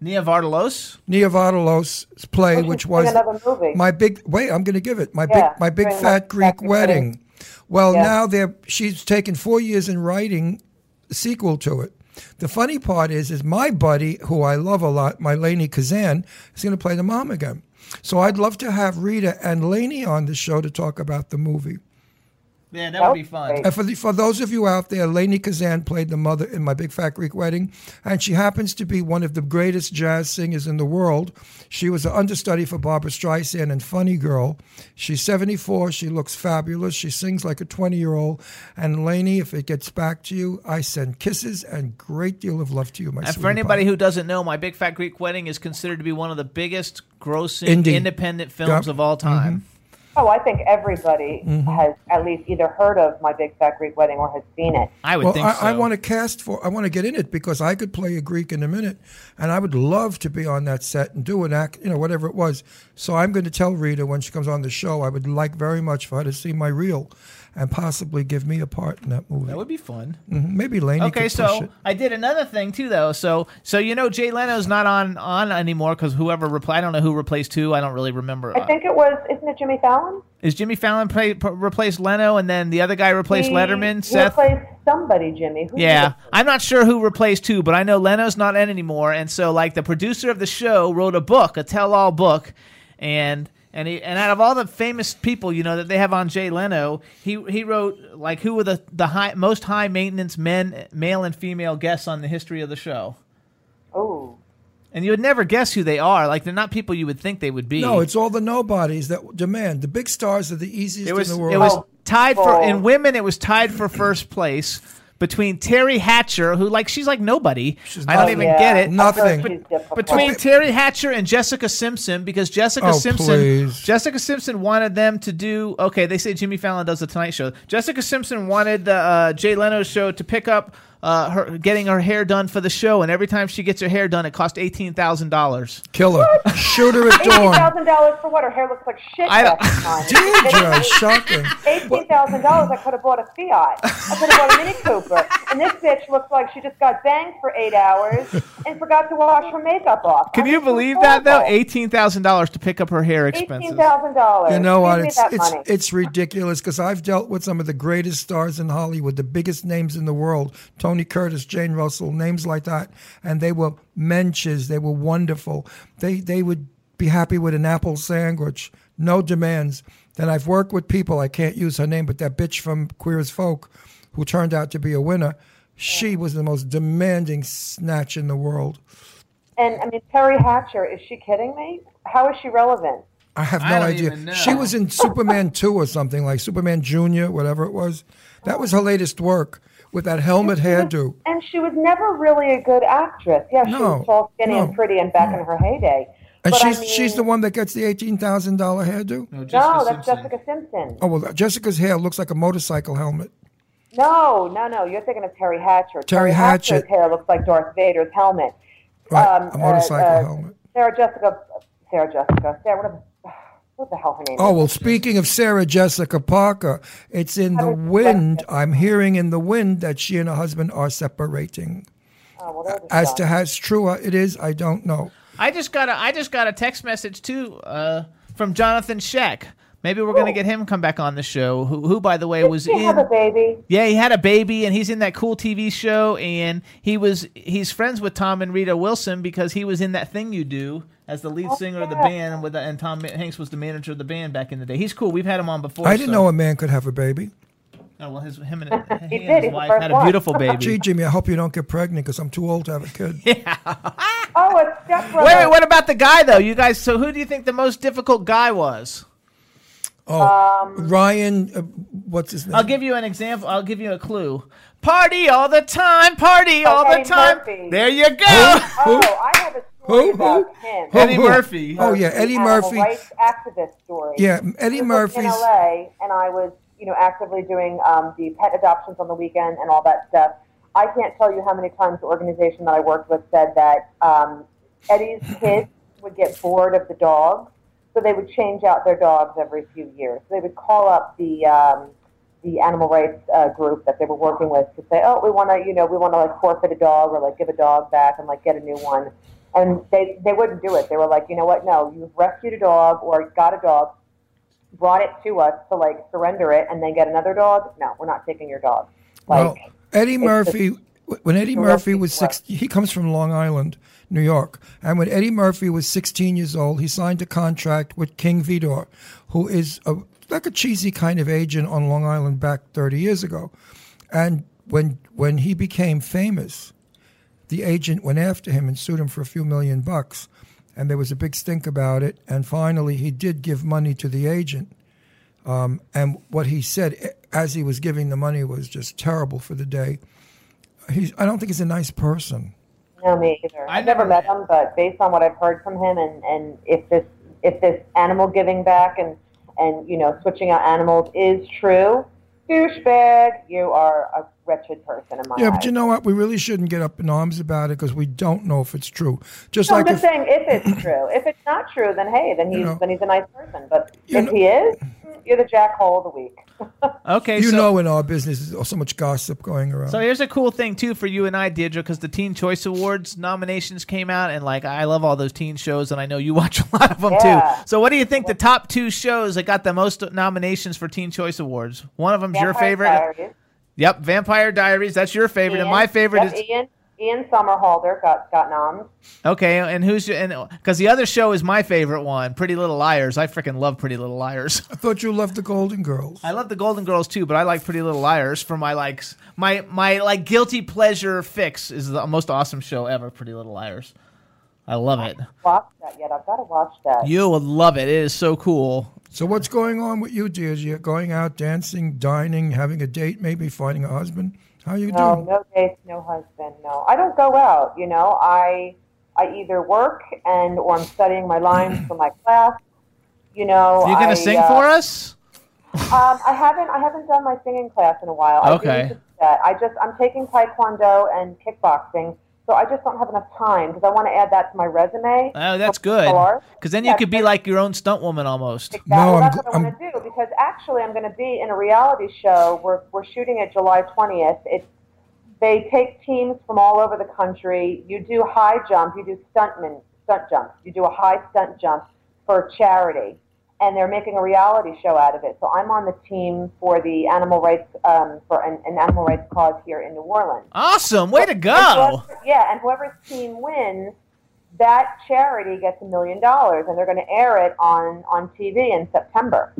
Nia Vardalos. Nia Vardalos' play, Oh, which was movie. my big wait. I'm going to give it my Yeah, big my big fat My Greek Fat wedding. Wedding. Well, Yeah. now they're she's taken four years in writing a sequel to it. The funny part is, is my buddy, who I love a lot, my Lainie Kazan, is going to play the mom again. So I'd love to have Rita and Lainie on the show to talk about the movie. Yeah, that would be fun. And for the, for those of you out there, Lainie Kazan played the mother in my Big Fat Greek Wedding, and she happens to be one of the greatest jazz singers in the world. She was an understudy for Barbra Streisand and Funny Girl. She's 74. She looks fabulous. She sings like a 20 year old. And Lainie, if it gets back to you, I send kisses and great deal of love to you, my And for anybody pie. who doesn't know, My Big Fat Greek Wedding is considered to be one of the biggest grossing Indie. independent films Yep. Mm-hmm. of all time. Oh, I think everybody Mhm. has at least either heard of My Big Fat Greek Wedding or has seen it. I would well, think I, so. I want to cast for. I want to get in it because I could play a Greek in a minute, and I would love to be on that set and do an act, you know, whatever it was. So I'm going to tell Rita when she comes on the show. I would like very much for her to see my reel, and possibly give me a part in that movie. That would be fun. Mhm. Maybe Lainie. Okay, could push so it. I did another thing too, though. So, so you know, Jay Leno's not on on anymore because whoever replaced, I don't know who replaced who. I don't really remember. I think it was, isn't it Jimmy Fallon? Is Jimmy Fallon play, p- replaced Leno, and then the other guy replaced He- Letterman? He Seth. replaced somebody, Jimmy. Who Yeah. I'm not sure who replaced who, but I know Leno's not in anymore, and so like the producer of the show wrote a book, a tell-all book, and and he, and out of all the famous people you know that they have on Jay Leno, he he wrote like who were the the high most high maintenance men, male and female guests on the history of the show. Oh. And you would never guess who they are. Like they're not people you would think they would be. No, it's all the nobodies that demand. The big stars are the easiest It was in the world. it was tied for Oh. in women. It was tied for first place between Teri Hatcher, who like she's like nobody. I don't nothing. even Yeah, get it. Nothing. She's difficult. Between Teri Hatcher and Jessica Simpson, because Jessica Oh, Simpson, please. Jessica Simpson wanted them to do. Okay, they say Jimmy Fallon does the Tonight Show. Jessica Simpson wanted the uh, Jay Leno show to pick up uh, her getting her hair done for the show, and every time she gets her hair done, it costs eighteen thousand dollars. Killer. Shoot her at Eighteen dawn. thousand dollars for what? Her hair looks like shit. I don't- half the time. Deirdre, shocking. Eighteen thousand dollars. I could have bought a Fiat. I could have bought a Mini Cooper. And this bitch looks like she just got banged for eight hours and forgot to wash her makeup off. Can I you believe that though? Eighteen thousand dollars to pick up her hair expenses. Eighteen thousand dollars. You know what? It's it's money. it's ridiculous because I've dealt with some of the greatest stars in Hollywood, the biggest names in the world, Tony Curtis, Jane Russell, names like that, and they were menches. They were wonderful. They they would be happy with an apple sandwich, no demands. Then I've worked with people. I can't use her name, but that bitch from Queer as Folk, who turned out to be a winner. She was the most demanding snatch in the world. And I mean, Teri Hatcher. Is she kidding me? How is she relevant? I have no don't idea. She was in Superman 2 or something like Superman Junior, whatever it was. That was her latest work with that helmet hairdo. And she was never really a good actress. Yeah, she was tall, skinny, no, and pretty, and back in her heyday. And But I she's she's the one that gets the eighteen thousand dollar hairdo. No, No, that's Jessica Simpson. Oh well, Jessica's hair looks like a motorcycle helmet. No, no, no. You're thinking of Teri Hatcher. Teri Hatcher's Hatchett. hair looks like Darth Vader's helmet. Right, Um, a motorcycle uh, uh, helmet. Sarah Jessica, Sarah Jessica, Sarah, whatever. What the hell her name? Oh is? well, speaking of Sarah Jessica Parker, it's in the wind. I'm hearing in the wind that she and her husband are separating. Oh, well, As to how true it is, I don't know. I just got a I just got a text message too uh, from Johnathon Schaech. Maybe we're gonna get him come back on the show. Who, who by the way, was Did he in. have a baby? Yeah, he had a baby, and he's in that cool TV show, and he was he's friends with Tom and Rita Wilson because he was in that thing you do as the lead oh, singer of the band, with the, and Tom Hanks was the manager of the band back in the day. He's cool. We've had him on before. I didn't so- know a man could have a baby. Oh well, his him and, he He and his wife had a one. beautiful baby. Gee, Jimmy, I hope you don't get pregnant because I'm too old to have a kid. yeah. Oh, a stepbrother. Wait, wait, what about the guy though? You guys, so who do you think the most difficult guy was? Oh, Um, Ryan, uh, what's his name? I'll give you an example. I'll give you a clue. Party all the time, party all Eddie the time. Murphy. There you go. Oh, I have a story Who? about him. Eddie Who? Murphy. Oh yeah, Eddie Animal Murphy. rights activist story. Yeah, Eddie I was Murphy's. in LA, and I was, you know, actively doing um, the pet adoptions on the weekend and all that stuff. I can't tell you how many times the organization that I worked with said that um, Eddie's kids would get bored of the dogs, so they would change out their dogs every few years. They would call up the um, the animal rights uh, group that they were working with to say, "Oh, we want to, you know, we want to like forfeit a dog or like give a dog back and like get a new one." And they they wouldn't do it. They were like, "You know what? No, you've rescued a dog or got a dog, brought it to us to like surrender it, and then get another dog. No, we're not taking your dog." Like, Well, Eddie Murphy, when Eddie Murphy was six, he comes from Long Island, New York, and when Eddie Murphy was 16 years old, he signed a contract with King Vidor, who is a, like a cheesy kind of agent on Long Island back 30 years ago, and when when he became famous, the agent went after him and sued him for a few million bucks, and there was a big stink about it, and finally he did give money to the agent. Um, and what he said as he was giving the money was just terrible for the day. He's, I don't think he's a nice person. No, me either. I've never met him, but based on what I've heard from him, and and if this if this animal giving back and and you know switching out animals is true, douchebag, you are a wretched person in my Yeah, eyes. but you know what? We really shouldn't get up in arms about it because we don't know if it's true. Just No, like I'm if, just saying, if it's true, if it's not true, then hey, then he's You know. then he's a nice person. But if know- he is, you're the jackhole of the week. Okay, you so, know, in our business, there's so much gossip going around. So here's a cool thing too for you and I, Deirdre, because the Teen Choice Awards nominations came out, and like I love all those teen shows, and I know you watch a lot of them Yeah. too. So what do you think the top two shows that got the most nominations for Teen Choice Awards? One of them's your favorite. Diaries. Yep, Vampire Diaries. That's your favorite, and my favorite yep, is Ian. Ian Somerhalder got got noms. okay. And who's your, and because the other show is my favorite one, Pretty Little Liars. I freaking love Pretty Little Liars. I thought you loved the Golden Girls. I love the Golden Girls too, but I like Pretty Little Liars for my like s- my my like guilty pleasure fix is the most awesome show ever. Pretty Little Liars. I love it. Watched that yet? I've got to watch that. You will love it. It is so cool. So what's going on with you, dear? You're going out dancing, dining, having a date, maybe finding a husband. How you No, doing? no dates, no husband. No, I don't go out. You know, I I either work and or I'm studying my lines for my class. You know, you gonna I, sing uh, for us? Um, I haven't I haven't done my singing class in a while. Okay. do that. I just I'm taking taekwondo and kickboxing, so I just don't have enough time because I want to add that to my resume. Oh, that's good. martial. Because then you Yeah, could be like your own stunt woman almost. Exactly. that's what I want to do because actually I'm going to be in a reality show. We're we're shooting it July 20th. It's they take teams from all over the country. You do high jump. You do stuntman stunt jumps. You do a high stunt jump for charity, and they're making a reality show out of it. So I'm on the team for the animal rights um, for an, an animal rights cause here in New Orleans. Awesome. Way to And go. whoever- yeah, and whoever's team wins, that charity gets a million dollars, and they're going to air it on on TV in September.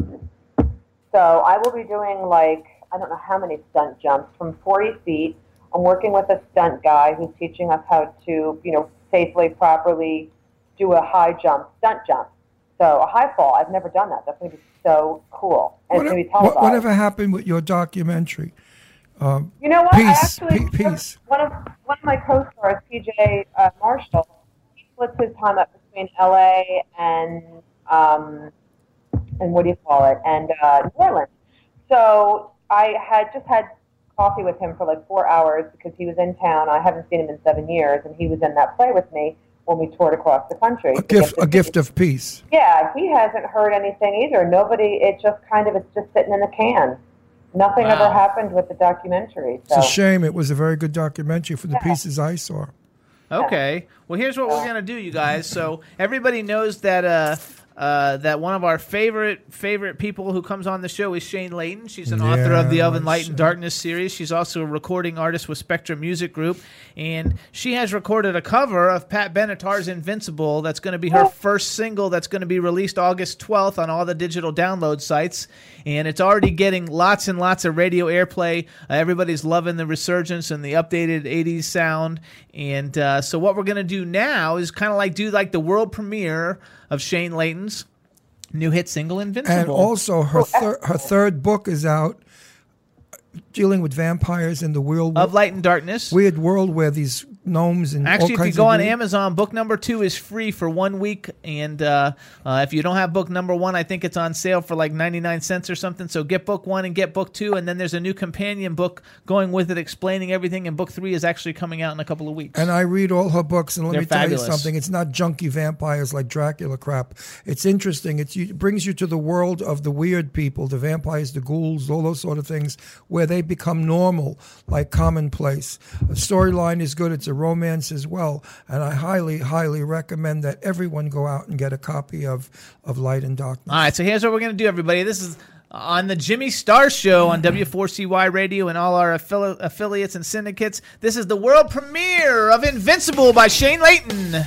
So I will be doing like I don't know how many stunt jumps from 40 feet. I'm working with a stunt guy who's teaching us how to, you know, safely, properly do a high jump, stunt jump. So a high fall, I've never done that. That's going to be so cool. And it's going to be What, televised. whatever happened with your documentary? Um, You know what? Peace, I actually pe- peace. one of one of my co-stars, PJ uh, Marshall, he splits his time up between LA and um, and what do you call it, and uh, New Orleans. So I had just had coffee with him for like four hours because he was in town. I haven't seen him in seven years, and he was in that play with me when we toured across the country. A gift, a gift of peace. Yeah, he hasn't heard anything either. Nobody. It just kind of it's just sitting in the can. Nothing ever happened with the documentary. So. It's a shame. It was a very good documentary for the pieces I saw. Okay. Well, here's what we're gonna do, you guys. So everybody knows that uh, uh, that one of our favorite favorite people who comes on the show is Shane Layton. She's an author of the Yeah, Of Light and. Darkness series. She's also a recording artist with Spectrum Music Group, and she has recorded a cover of Pat Benatar's "Invincible." That's going to be her first single. That's going to be released August 12th on all the digital download sites, and it's already getting lots and lots of radio airplay. Uh, everybody's loving the resurgence and the updated 80s sound. And uh, so, what we're going to do now is kind of like do like the world premiere of Shane Layton's new hit single "Invincible." And also, her oh, thir- her third book is out, dealing with vampires in the world of Light and Darkness. weird world where these gnomes and all Actually, if you go on weird- Amazon, book number two is free for one week, and uh, uh, if you don't have book number one, I think it's on sale for like ninety nine cents or something. So get book one and get book two, and then there's a new companion book going with it, explaining everything. And book three is actually coming out in a couple of weeks. And I read all her books, and let They're me tell fabulous. you something. It's not junky vampires like Dracula crap. It's interesting. It's, it brings you to the world of the weird people, the vampires, the ghouls, all those sort of things, where they become normal, like commonplace. The storyline is good. It's a romance as well. And I highly, highly recommend that everyone go out and get a copy of, of Light and Darkness. All right, so here's what we're going to do, everybody. This is on the Jimmy Star Show on mm-hmm. W4CY Radio and all our affili- affiliates and syndicates. This is the world premiere of Invincible by Shane Layton.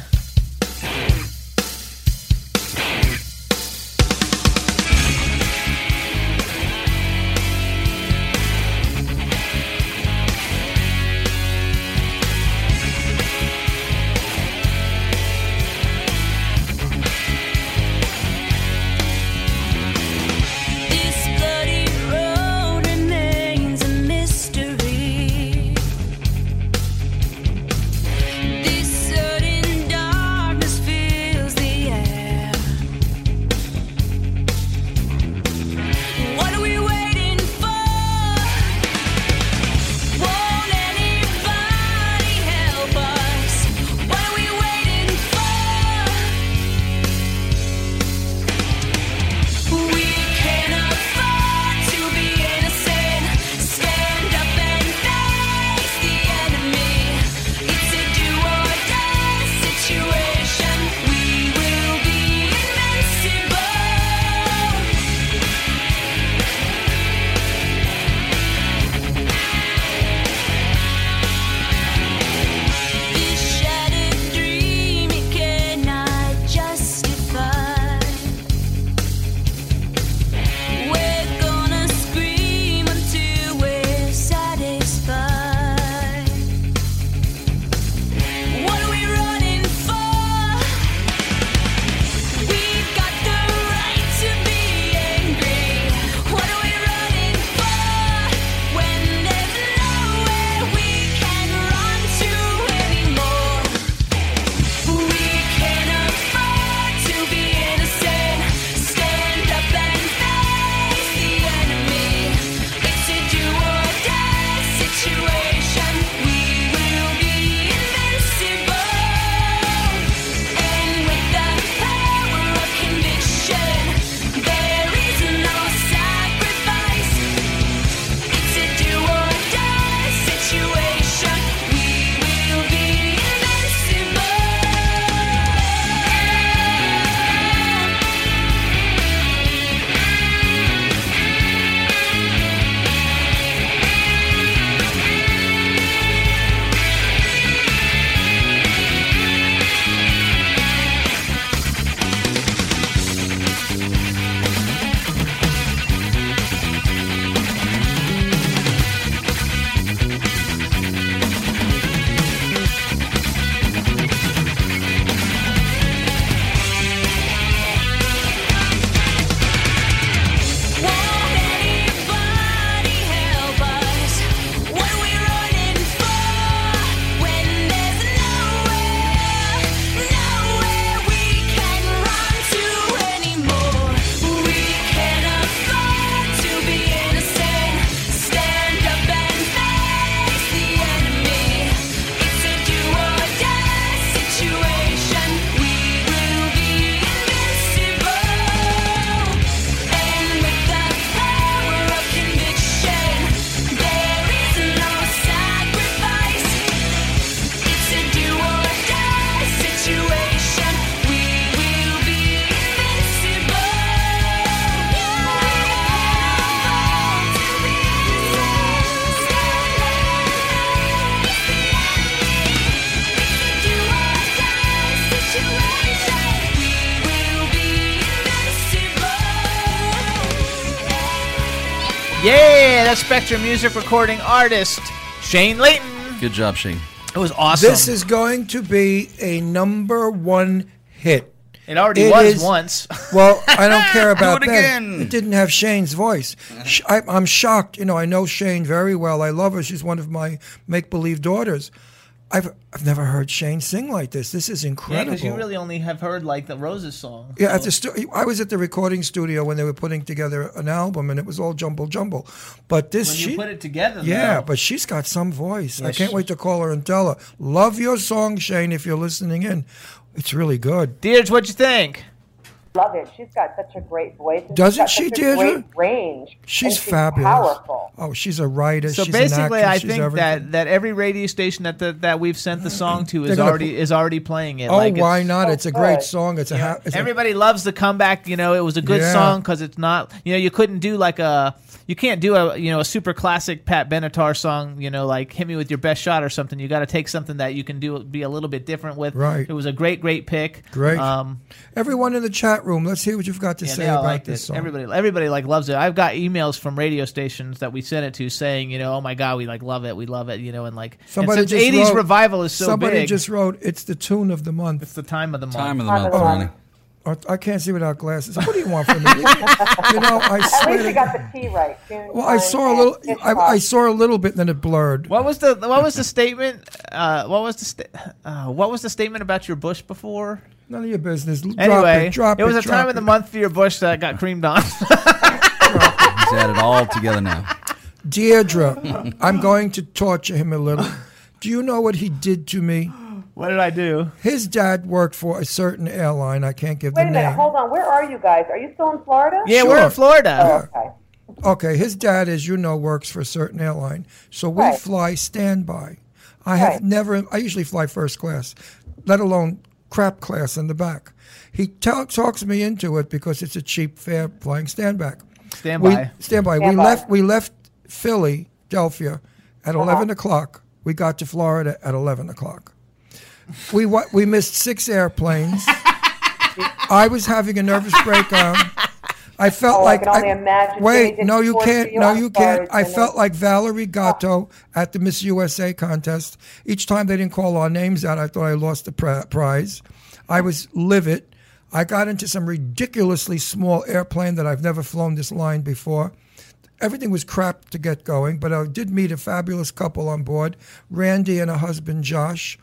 Spectrum Music recording artist Shane Layton. Good job, Shane. It was awesome. This is going to be a number one hit. It already It was is- once. Well, I don't care about it that. again. It didn't have Shane's voice. I, I'm shocked. You know, I know Shane very well. I love her. She's one of my make believe daughters. I've I've never heard Shane sing like this. This is Yeah, incredible. because you really only have heard like the Roses song. Yeah, at the stu- I was at the recording studio when they were putting together an album, and it was all jumble jumble. But this, When she, you put it together, yeah, though. but she's got some voice. I can't she- wait to call her and tell her, "Love your song, Shane." If you're listening in, it's really good. Deirdre, what'd you think? Love it. She's got such a great voice. and Doesn't she's she, got such a Deirdre? Great range. She's, and fabulous. Powerful. Oh, she's a writer. So she's an basically, actress, I think everything. that, that every radio station that the, that we've sent the song to is already put- is already playing it. Oh, like why it's- not? so it's a great good. song. It's a, ha- it's a Everybody loves the comeback. You know, it was a good Yeah. song because it's not. You know, you couldn't do like a. You can't do a you know a super classic Pat Benatar song. You know, like "Hit Me with Your Best Shot" or something. You got to take something that you can do be a little bit different with. Right. It was a great, great pick. Great. Um, Everyone in the chat room, let's hear what you've got to yeah, say about liked this it. song. Everybody, everybody like loves it. I've got emails from radio stations that we sent it to saying, you know, oh my god, we like love it, we love it, you know, and like and Somebody since just '80s wrote- revival is so Somebody big. just wrote, "It's the tune of the month." it's the time of the month. Time of the month, of Ronnie. month. Oh, I can't see without glasses. What do you want from me? you know, I At swear. least you got the T right. June Well, I saw a little. I. I saw a little bit, and then it blurred. What was the what was the statement? Uh, what was the sta- uh, what was the statement about your bush before? None of your business. Drop Anyway, it. Drop it. it was a drop time of the month for your bush that got creamed on. He's had it all together now. Deirdre, I'm going to torture him a little. Do you know what he did to me? What did I do? His dad worked for a certain airline. I can't give Wait the a minute. name. Hold on. Where are you guys? Are you still in Florida? Yeah, Sure. we're in Florida. Oh, okay. Okay, his dad, as you know, works for a certain airline. So we Right. fly standby. I have Right. never, I usually fly first class, let alone crap class in the back. He ta- talks me into it because it's a cheap fare flying standby. Standby. We, standby. We left, we left Philly, Philadelphia at uh-huh. 11 o'clock. We got to Florida at 11 o'clock. We, wa- we missed six airplanes. I was having a nervous breakdown. I felt Oh, I like can only imagine wait, no, you can't. you. No, you can't. I felt like Valerie Gatto at the Miss USA contest. Each time they didn't call our names out, I thought I lost the prize. I was livid. I got into some ridiculously small airplane that I've never flown this line before. Everything was crap to get going, but I did meet a fabulous couple on board Randy and her husband, Josh.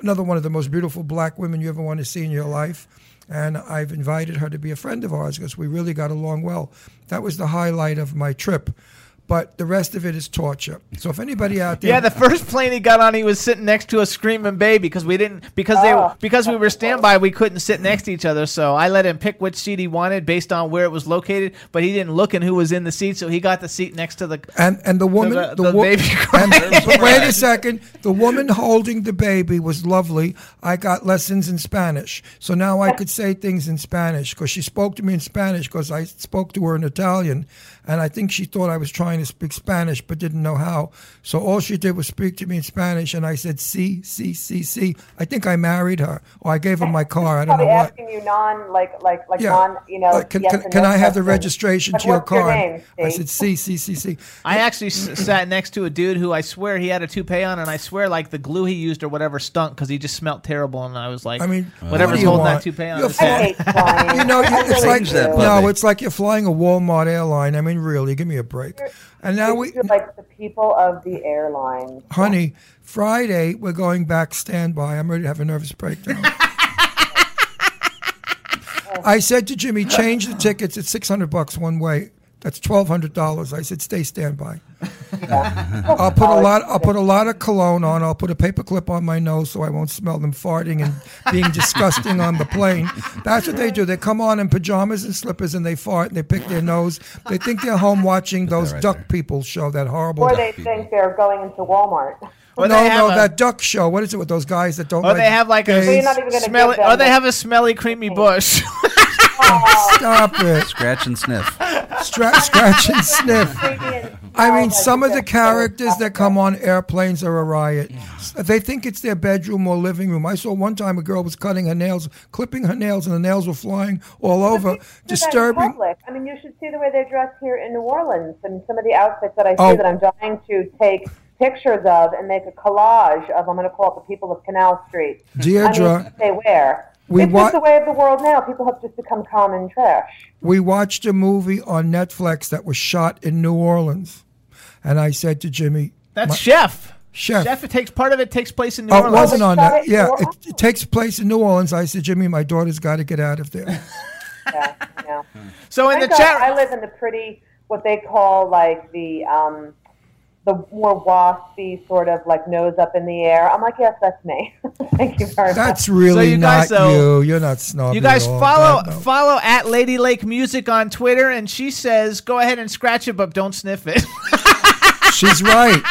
Another one of the most beautiful black women you ever want to see in your life. And I've invited her to be a friend of ours because we really got along well. That was the highlight of my trip. But the rest of it is torture. So if anybody out there. Yeah, the first plane he got on, he was sitting next to a screaming baby because we didn't because Oh. they because we were standby, we couldn't sit next to each other. So I let him pick which seat he wanted based on where it was located, but he didn't look and who was in the seat, so he got the seat next to the. And and the woman, The- the, the wo- baby and- but wait a second. The woman holding the baby was lovely. I got lessons in Spanish, so now I could say things in Spanish because she spoke to me in Spanish because I spoke to her in Italian, and I think she thought I was trying to speak Spanish but didn't know how. So all she did was speak to me in Spanish, and I said "si, si, si, si." I think I married her, or I gave her my car. I don't know Probably what. asking you non like like like Yeah. non you know. Uh, can yes can, and can no I have the questions. registration Like, to your what's your car? name, I Steve? said "si, si, si, si." I actually s- sat next to a dude who I swear he had a toupee on, and I swear like the glue he used or whatever stunk because he just smelt terrible, and I was like, I mean, whatever's what do you holding want? that toupee on You're his I head. hate flying. You know, you, I it's really like Change that, do. Bubby. no, it's like you're flying a Walmart airline. I mean, really, give me a break. And now we, like the people of the airline. honey, Friday we're going back standby. I'm ready to have a nervous breakdown. I said to Jimmy, change the tickets. It's six hundred bucks one way. That's twelve hundred dollars. I said, stay standby. I'll put a oh, lot. I'll put a lot of cologne on. I'll put a paperclip on my nose so I won't smell them farting and being disgusting on the plane. That's what they do. They come on in pajamas and slippers and they fart and they pick their nose. They think they're home watching those right duck there. people show that horrible. Or they think they're going into Walmart. Or no, they no, a- that duck show. What is it with those guys that don't? Or like they have like gays? A you're not even gonna smelly, or they have a smelly, creamy bush. Stop it! Scratch and sniff. Stra- scratch and sniff. I mean, oh, some of the characters that come on airplanes are a riot. They think it's their bedroom or living room. I saw one time a girl was cutting her nails, clipping her nails, and the nails were flying all over, do that in disturbing. public. I mean, you should see the way they dress here in New Orleans and some of the outfits that I see Oh. that I'm dying to take pictures of and make a collage of. I'm going to call it the people of Canal Street. I mean, they wear. We it's wa- just the way of the world now. People have just become common trash. we watched a movie on Netflix that was shot in New Orleans, and I said to Jimmy, That's my- Chef. Chef. Chef. It takes part of it takes place in New Oh, it Orleans. wasn't on that. Yeah, it, it takes place in New Orleans. I said, Jimmy, my daughter's got to get out of there. Yeah, I know. So in the Thank God chat, I live in the pretty, what they call like the um, the more waspy sort of like nose up in the air. I'm like, yes, that's me. Thank you very much. That's much. really you not guys, though- you. You're not snobby. you guys at all. follow God, no. follow at Lady Lake Music on Twitter, and she says, "Go ahead and scratch it, but don't sniff it." She's right.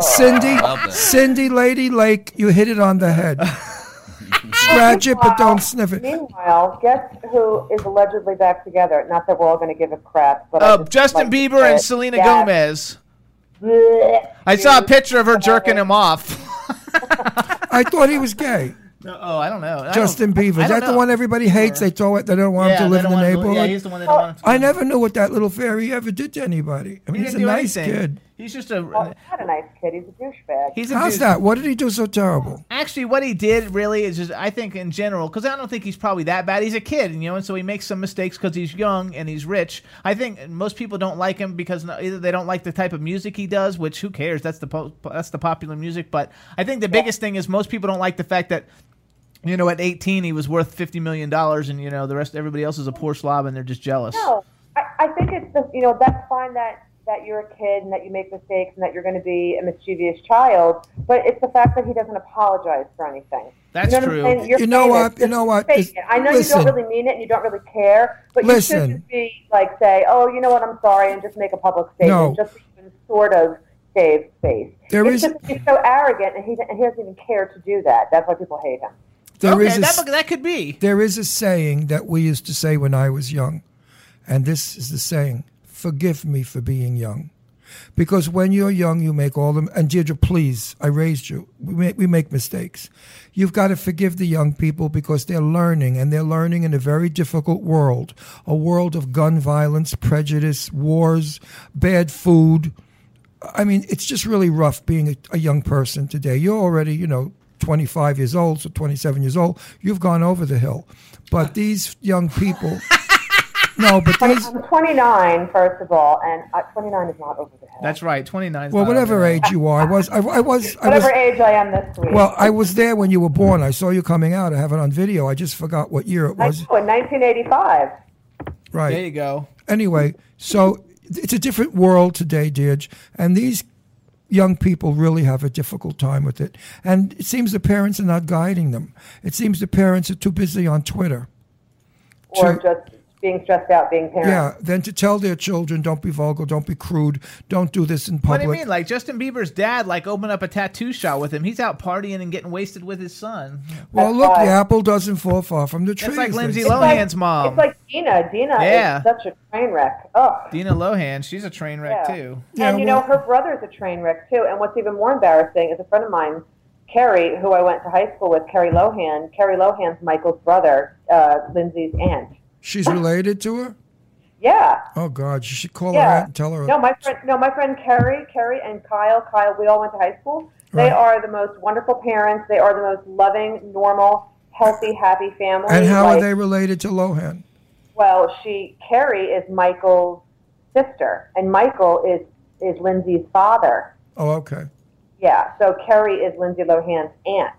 Cindy, Cindy Lady Lake, you hit it on the head. Scratch it, but don't sniff it. Meanwhile, guess who is allegedly back together? Not that we're all going to give a crap, but uh, just Justin like Bieber and. Selena Yes. Gomez. Blech. I saw a picture of her jerking him off. I thought he was gay. oh, I don't know. I don't- Justin Bieber. Is don't that the one everybody hates? They throw it. They don't want Yeah, him to live in the want- neighborhood. Yeah, he's the one they don't want. I never knew what that little fairy ever did to anybody. I mean, He he's a nice anything. kid. He's just a. Well, he's not a nice kid. He's a douchebag. He's a How's dude. that? What did he do so terrible? Actually, what he did really is just, I think, in general, because I don't think he's probably that bad. He's a kid, you know, and so he makes some mistakes because he's young and he's rich. I think most people don't like him because either they don't like the type of music he does, which who cares? That's the po- that's the popular music. But I think the biggest thing is most people don't like the fact that. You know, at 18, he was worth fifty million dollars, and you know the rest. Everybody else is a poor slob, and they're just jealous. No, I, I think it's the you know that's fine that that you're a kid and that you make mistakes and that you're going to be a mischievous child, but it's the fact that he doesn't apologize for anything. That's you know true. What I'm saying? You're You know what? You know what? fake This- it. I know listen. you don't really mean it and you don't really care, but Listen. you should just be like say, oh, you know what? I'm sorry, and just make a public statement, No. just even sort of save face. There it's is- just he's so arrogant and he and he doesn't even care to do that. That's why people hate him. There okay, is a that, that could be. There is a saying that we used to say when I was young, and this is the saying: "Forgive me for being young," because when you're young, you make all them. And Deirdre, please, I raised you. We make, we make mistakes. You've got to forgive the young people because they're learning, and they're learning in a very difficult world, a world of gun violence, prejudice, wars, bad food. I mean, it's just really rough being a, a young person today. You're already, you know, 25 years old, so 27 years old. You've gone over the hill. But these young people, no, but these, I'm 29, first of all, and uh, 29 is not over the head. That's right. 29. well, whatever age you are, I was, I, I was, I was. Whatever age I am this week. Well, I was there when you were born. I saw you coming out. I have it on video. I just forgot what year it was. Oh, in 1985. Right. There you go. Anyway, so it's a different world today, Deirdre, and these young people really have a difficult time with it. And it seems the parents are not guiding them. It seems the parents are too busy on Twitter. or to- just being stressed out being parents. Yeah, then to tell their children, don't be vulgar, don't be crude, don't do this in public. What do you mean? Like Justin Bieber's dad, like opened up a tattoo shop with him. He's out partying and getting wasted with his son. well, That's look, why- the apple doesn't fall far from the tree. That's like Lindsay say. It's like- Lohan's mom. It's like Dina. Dina Yeah. is such a train wreck. Oh. Dina Lohan, she's a train wreck Yeah. too. Yeah, and you well- know, her brother's a train wreck too. And what's even more embarrassing is a friend of mine, Carrie, who I went to high school with, Carrie Lohan. Carrie Lohan's Michael's brother, uh, Lindsay's aunt. She's related to her? Yeah. Oh, God, you should call her Yeah. out and tell her. No, my friend. No, my friend Carrie, Carrie, and Kyle. Kyle, we all went to high school. They Right. are the most wonderful parents. They are the most loving, normal, healthy, happy family. and how are they related to Lohan? Well, she Carrie is Michael's sister, and Michael is is Lindsay's father. Oh, okay. Yeah, so Carrie is Lindsay Lohan's aunt.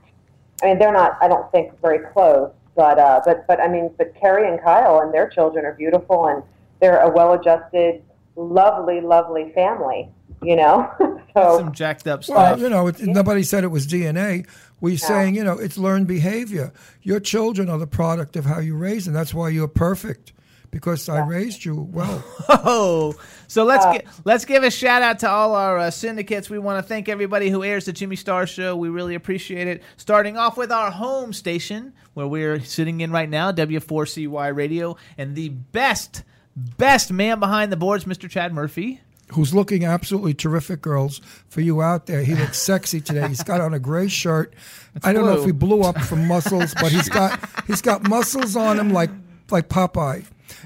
I mean, they're not. I don't think very close, but uh, but but I mean, but Carrie and Kyle and their children are beautiful, and they're a well-adjusted, lovely, lovely family. You know, so Some jacked up Well, stuff. you know, it, nobody said it was DNA. We're saying, you know, it's learned behavior. Your children are the product of how you raise them. That's why you're perfect, because I raised you well. Oh, so let's get let's give a shout out to all our uh, syndicates. We want to thank everybody who airs the Jimmy Star Show. We really appreciate it. Starting off with our home station, where we're sitting in right now, W4CY Radio, and the best best man behind the boards, Mr. Chad Murphy. who's looking absolutely terrific, girls, for you out there. He looks sexy today. He's got on a gray shirt. I don't know if he blew up from muscles, but he's got he's got muscles on him like like Popeye.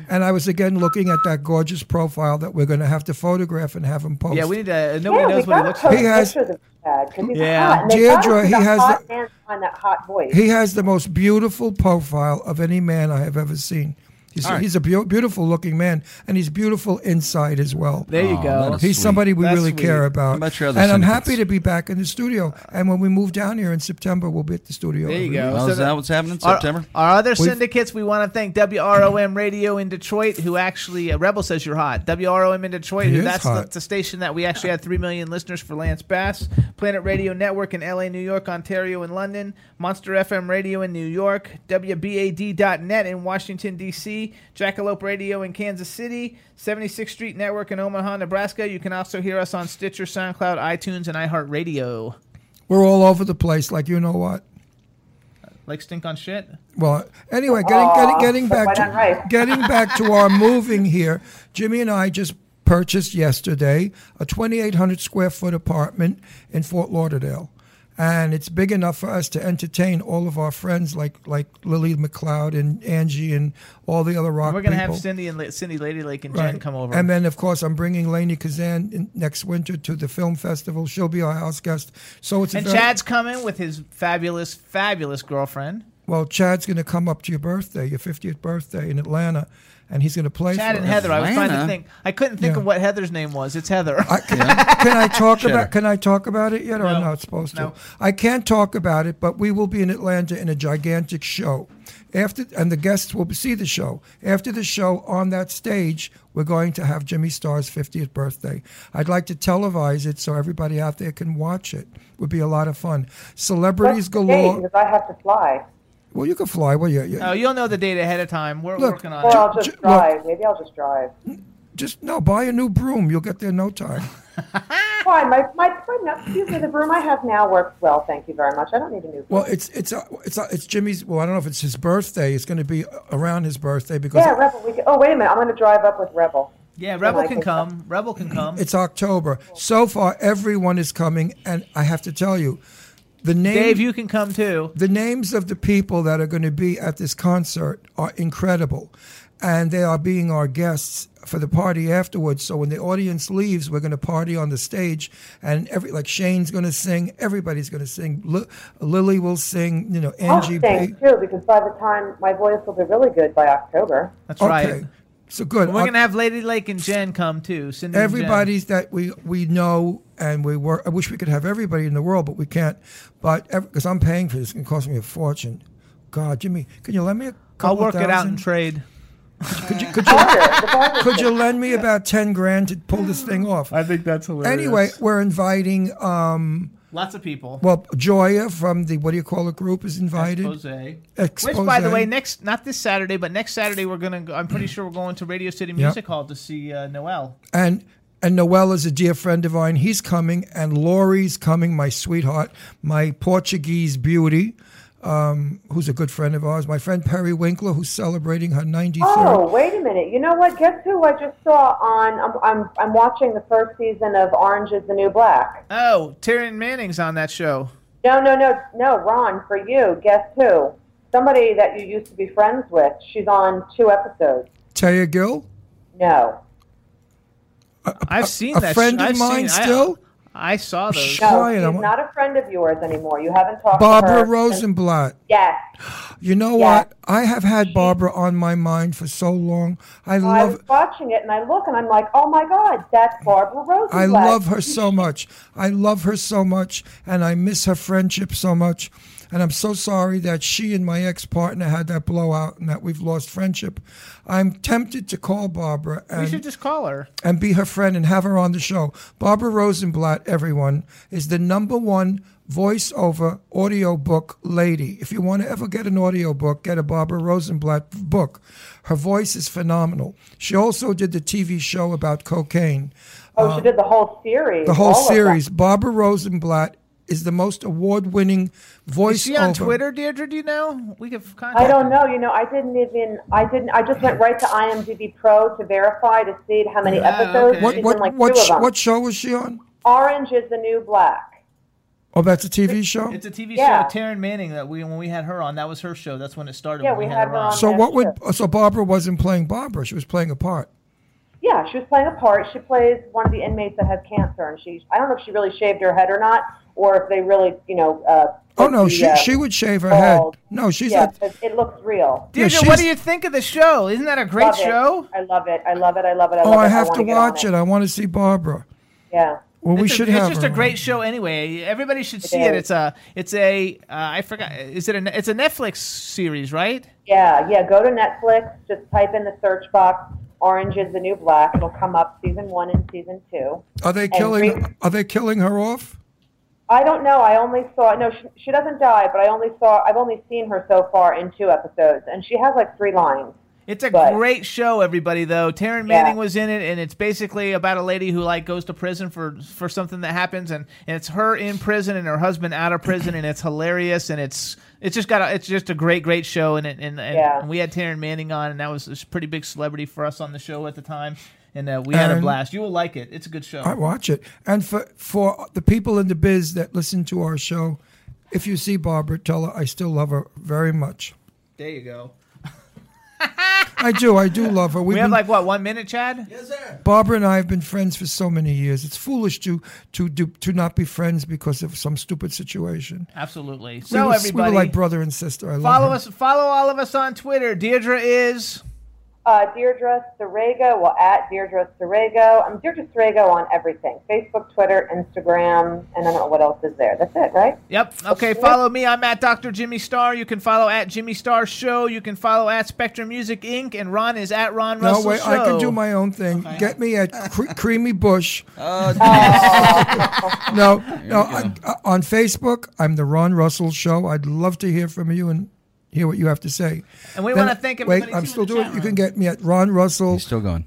And I was again looking at that gorgeous profile that we're going to have to photograph and have him post. Yeah, we need to. Nobody yeah, knows what he looks like. He has- pictures of Chad because he's Yeah. hot. And they thought Deirdre, he has hot the- man behind that hot voice. He has the most beautiful profile of any man I have ever seen. He's, All right. he's a beau- beautiful looking man, and he's beautiful inside as well. There you Oh, go. He's sweet. somebody we That's really sweet. care about. How about your other and I'm happy to be back in the studio. And when we move down here in September, we'll be at the studio. There you go. week. Well, So is that what's happening in Our, September? our other We've- syndicates, we want to thank WROM Radio in Detroit, who actually uh, Rebel says you're hot. WROM in Detroit, He who is that's the, the station that we actually had three million listeners for Lance Bass. Planet Radio Network in L.A., New York, Ontario, and London. Monster FM Radio in New York. WBAD.net in Washington D.C. Jackalope Radio in Kansas City. 76th Street Network in Omaha, Nebraska. You can also hear us on Stitcher, SoundCloud, iTunes, and iHeartRadio. We're all over the place, like you know what. Like stink on shit. Well, anyway, getting getting, oh, getting back quite unright. to getting back to our moving here. Jimmy and I just purchased yesterday a 2,800 square foot apartment in Fort Lauderdale, and it's big enough for us to entertain all of our friends like like Lily McLeod and Angie and all the other rock We're gonna people. have Cindy and La- Cindy Lady Lake and Jen come over. And then, of course, I'm bringing Lainie Kazan in next winter to the film festival. She'll be our house guest. So it's And very- Chad's coming with his fabulous, fabulous girlfriend. Well, Chad's going to come up to your birthday, your 50th birthday in Atlanta, and he's going to play Chad for and us. Heather. I was trying to think. I couldn't think Yeah. of what Heather's name was. It's Heather. I, can, can I talk Cheddar. about? Can I talk about it yet, or No. I'm not supposed to? No. I can't talk about it, but we will be in Atlanta in a gigantic show. After and the guests will see the show. After the show, on that stage, we're going to have Jimmy Star's 50th birthday. I'd like to televise it so everybody out there can watch it. Would be a lot of fun. Celebrities What's the date? galore. Because I have to fly. Well, you can fly. Well, yeah, yeah. oh, you'll know the date ahead of time. We're Look, working on Or it. I'll just J- well- drive. Maybe I'll just drive. Just no, buy a new broom. You'll get there in no time. Fine. My, my, my, no, excuse me, the broom I have now works well. Thank you very much. I don't need a new Well, it's it's uh, it's uh, it's Jimmy's. Well, I don't know if it's his birthday. It's going to be around his birthday because Yeah, Rebel. We can, oh, wait a minute. I'm going to drive up with Rebel. Yeah, Rebel can come. Rebel can come. it's October. So far, everyone is coming, and I have to tell you, the name Dave, you can come too. the names of the people that are going to be at this concert are incredible, and they are being our guests for the party afterwards. So when the audience leaves, we're going to party on the stage, and every like Shane's going to sing, everybody's going to sing. Li- Lily will sing, you know, I'll Angie. Oh, sing too, because by the time my voice will be really good by October. That's okay, right. So good. We're Oc- gonna have Lady Lake and Jen come too. Cindy and Jen. everybody's that we we know and we work. I wish we could have everybody in the world, but we can't. But because I'm paying for this, it's going to cost me a fortune. God, Jimmy, can you lend me a couple? I'll couple work it out thousand? and trade. Could you could you, Barter, the barter could you lend me about ten grand to pull this thing off? I think that's hilarious. Anyway, we're inviting. um lots of people. Well, Gioia from the what do you call it group is invited. Jose. Expose. Which, by the way, next not this Saturday, but next Saturday we're gonna. Go, I'm pretty sure we're going to Radio City Music Hall to see uh, Noel. and and Noel is a dear friend of mine. He's coming, and Laurie's coming, my sweetheart, my Portuguese beauty, um, who's a good friend of ours. My friend Perry Winkler, who's celebrating her 93rd. Oh, wait a minute. You know what? Guess who I just saw on? I'm, I'm, I'm watching the first season of Orange is the New Black. Oh, Taryn Manning's on that show. No, no, no, no, Ron, for you. Guess who? Somebody that you used to be friends with. She's on two episodes. Taya Gill, No. I've seen a that. friend sh- of I've mine seen- still? I, saw those. No, Quiet, she's I'm- not a friend of yours anymore. You haven't talked to Barbara her. Rosenblatt. Yes. You know Yeah. what? I have had Barbara on my mind for so long. I I love was watching it and I look and I'm like, oh my God, that's Barbara Rosenblatt. I love her so much. I love her so much, and I miss her friendship so much. And I'm so sorry that she and my ex partner had that blowout and that we've lost friendship. I'm tempted to call Barbara We and, should just call her. and be her friend and have her on the show. Barbara Rosenblatt, everyone, is the number one voiceover audiobook lady. If you want to ever get an audiobook, get a Barbara Rosenblatt book. Her voice is phenomenal. She also did the TV show about cocaine. Oh, she uh, did the whole series. The whole all of them. series. Barbara Rosenblatt is the most award-winning voice Is she on over. Twitter, Deirdre? Do you know? We could contact. I don't know. You know, I didn't even. I didn't. I just went right to IMDb Pro to verify to see how many Yeah, episodes. okay. What what like what, sh- what show was she on? Orange is the new black. Oh, that's a TV show. It's a TV Yeah. show. Taryn Manning that we when we had her on, that was her show. That's when it started. Yeah, when we we, had her her on. on. So what would sure. so Barbara wasn't playing Barbara? She was playing a part. Yeah, she was playing a part. She plays one of the inmates that has cancer, and she. I don't know if she really shaved her head or not, or if they really, you know. Uh, Oh no, the, she uh, she would shave her head. No, she's yeah, a, 'cause it looks real. Yeah, what do you think of the show? Isn't that a great Love it. show? I love it. I love it. I love it. I love Oh, it. I have wanna to get on watch it. I want to see Barbara. Yeah. Well, we it's should a, have It's just her a on. great show anyway. Everybody should see it. is. It's a. It's a. Uh, I forgot. Is it a? It's a Netflix series, right? Yeah, yeah. Go to Netflix. Just type in the search box. Orange is the new black. It'll come up season one and season two. Are they And killing? re- Are they killing her off? I don't know. I only saw no. She, she doesn't die, but I only saw. I've only seen her so far in two episodes, and she has like three lines. It's a But- great show, everybody. Though Taryn Yeah. Manning was in it, and it's basically about a lady who like goes to prison for for something that happens, and, and it's her in prison and her husband out of prison, and it's hilarious, and it's it's just got a, it's just a great great show, and it, and, and, Yeah. and we had Taryn Manning on, and that was a pretty big celebrity for us on the show at the time, and uh, we had a blast. You will like it. It's a good show. I watch it. And for for the people in the biz that listen to our show, if you see Barbara, tell her I still love her very much. There you go. I do. I do love her. We We've been- like what one minute, Chad? Yes, sir. Barbara and I have been friends for so many years. It's foolish to to do, to not be friends because of some stupid situation. Absolutely. we So were, everybody, we were like brother and sister. I follow her. us. Follow all of us on Twitter. Deirdre is. Uh, Deirdre Sorego, well, at Deirdre Sorego. I'm Deirdre Sorego on everything Facebook, Twitter, Instagram, and I don't know what else is there. That's it, right? Yep. Okay. Follow me. I'm at Dr. Jimmy Star. You can follow at Jimmy Star Show. You can follow at Spectrum Music Inc. And Ron is at Ron No, Russell wait, Show. I can do my own thing. Get me at cre- Creamy Bush. Oh, no, no. I, I- on Facebook, I'm the Ron Russell Show. I'd love to hear from you and hear what you have to say. And we wanna thank everybody, Wait, I'm still doing. chat You can get me at Ron Russell. He's still going.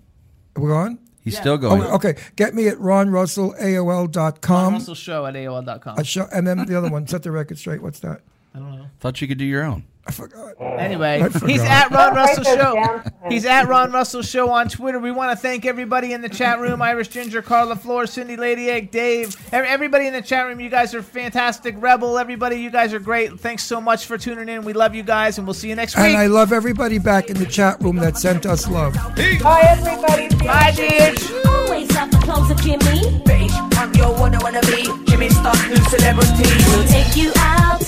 We're on. He's still oh, going. Oh, okay, get me at ronrussell.aol.com. Ron Russell Show at AOL.com. I show, and then the other one. Set the record straight. What's that? I don't know. Thought you could do your own. I forgot. Anyway, I he's at Ron Don't Russell Show. down for him. He's at Ron Russell Show on Twitter. We want to thank everybody in the chat room: Irish Ginger, Carla Floor, Cindy Lady Lake, Dave, everybody in the chat room. You guys are fantastic. Rebel, everybody, you guys are great. Thanks so much for tuning in. We love you guys, and we'll see you next week. And I love everybody back in the chat room that sent us love. Bye, everybody. Bye, Deej. Always love the clothes of Jimmy. Bitch, I'm your one I wanna be. Jimmy Star, new celebrity. We'll take you out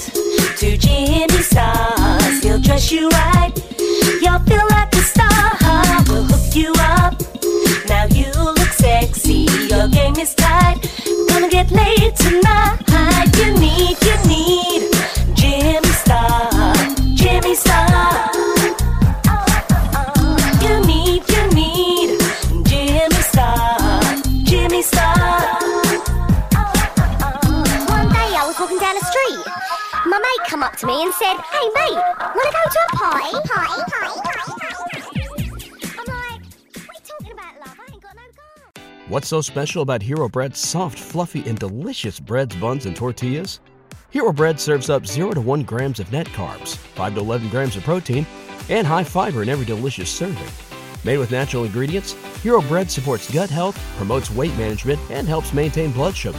to Jimmy Stars. He'll dress you right. You'll feel like a star. We'll hook you up. Now you look sexy. Your game is tight. Gonna get laid tonight. You need, you need come up to me and said, Hey mate, wanna go to a party? Party, party, party, party. I'm like, what are talking about, love? I ain't got no gun. What's so special about Hero Bread's soft, fluffy, and delicious breads, buns, and tortillas? Hero Bread serves up 0 to 1 grams of net carbs, 5 to 11 grams of protein, and high fiber in every delicious serving. Made with natural ingredients, Hero Bread supports gut health, promotes weight management, and helps maintain blood sugar.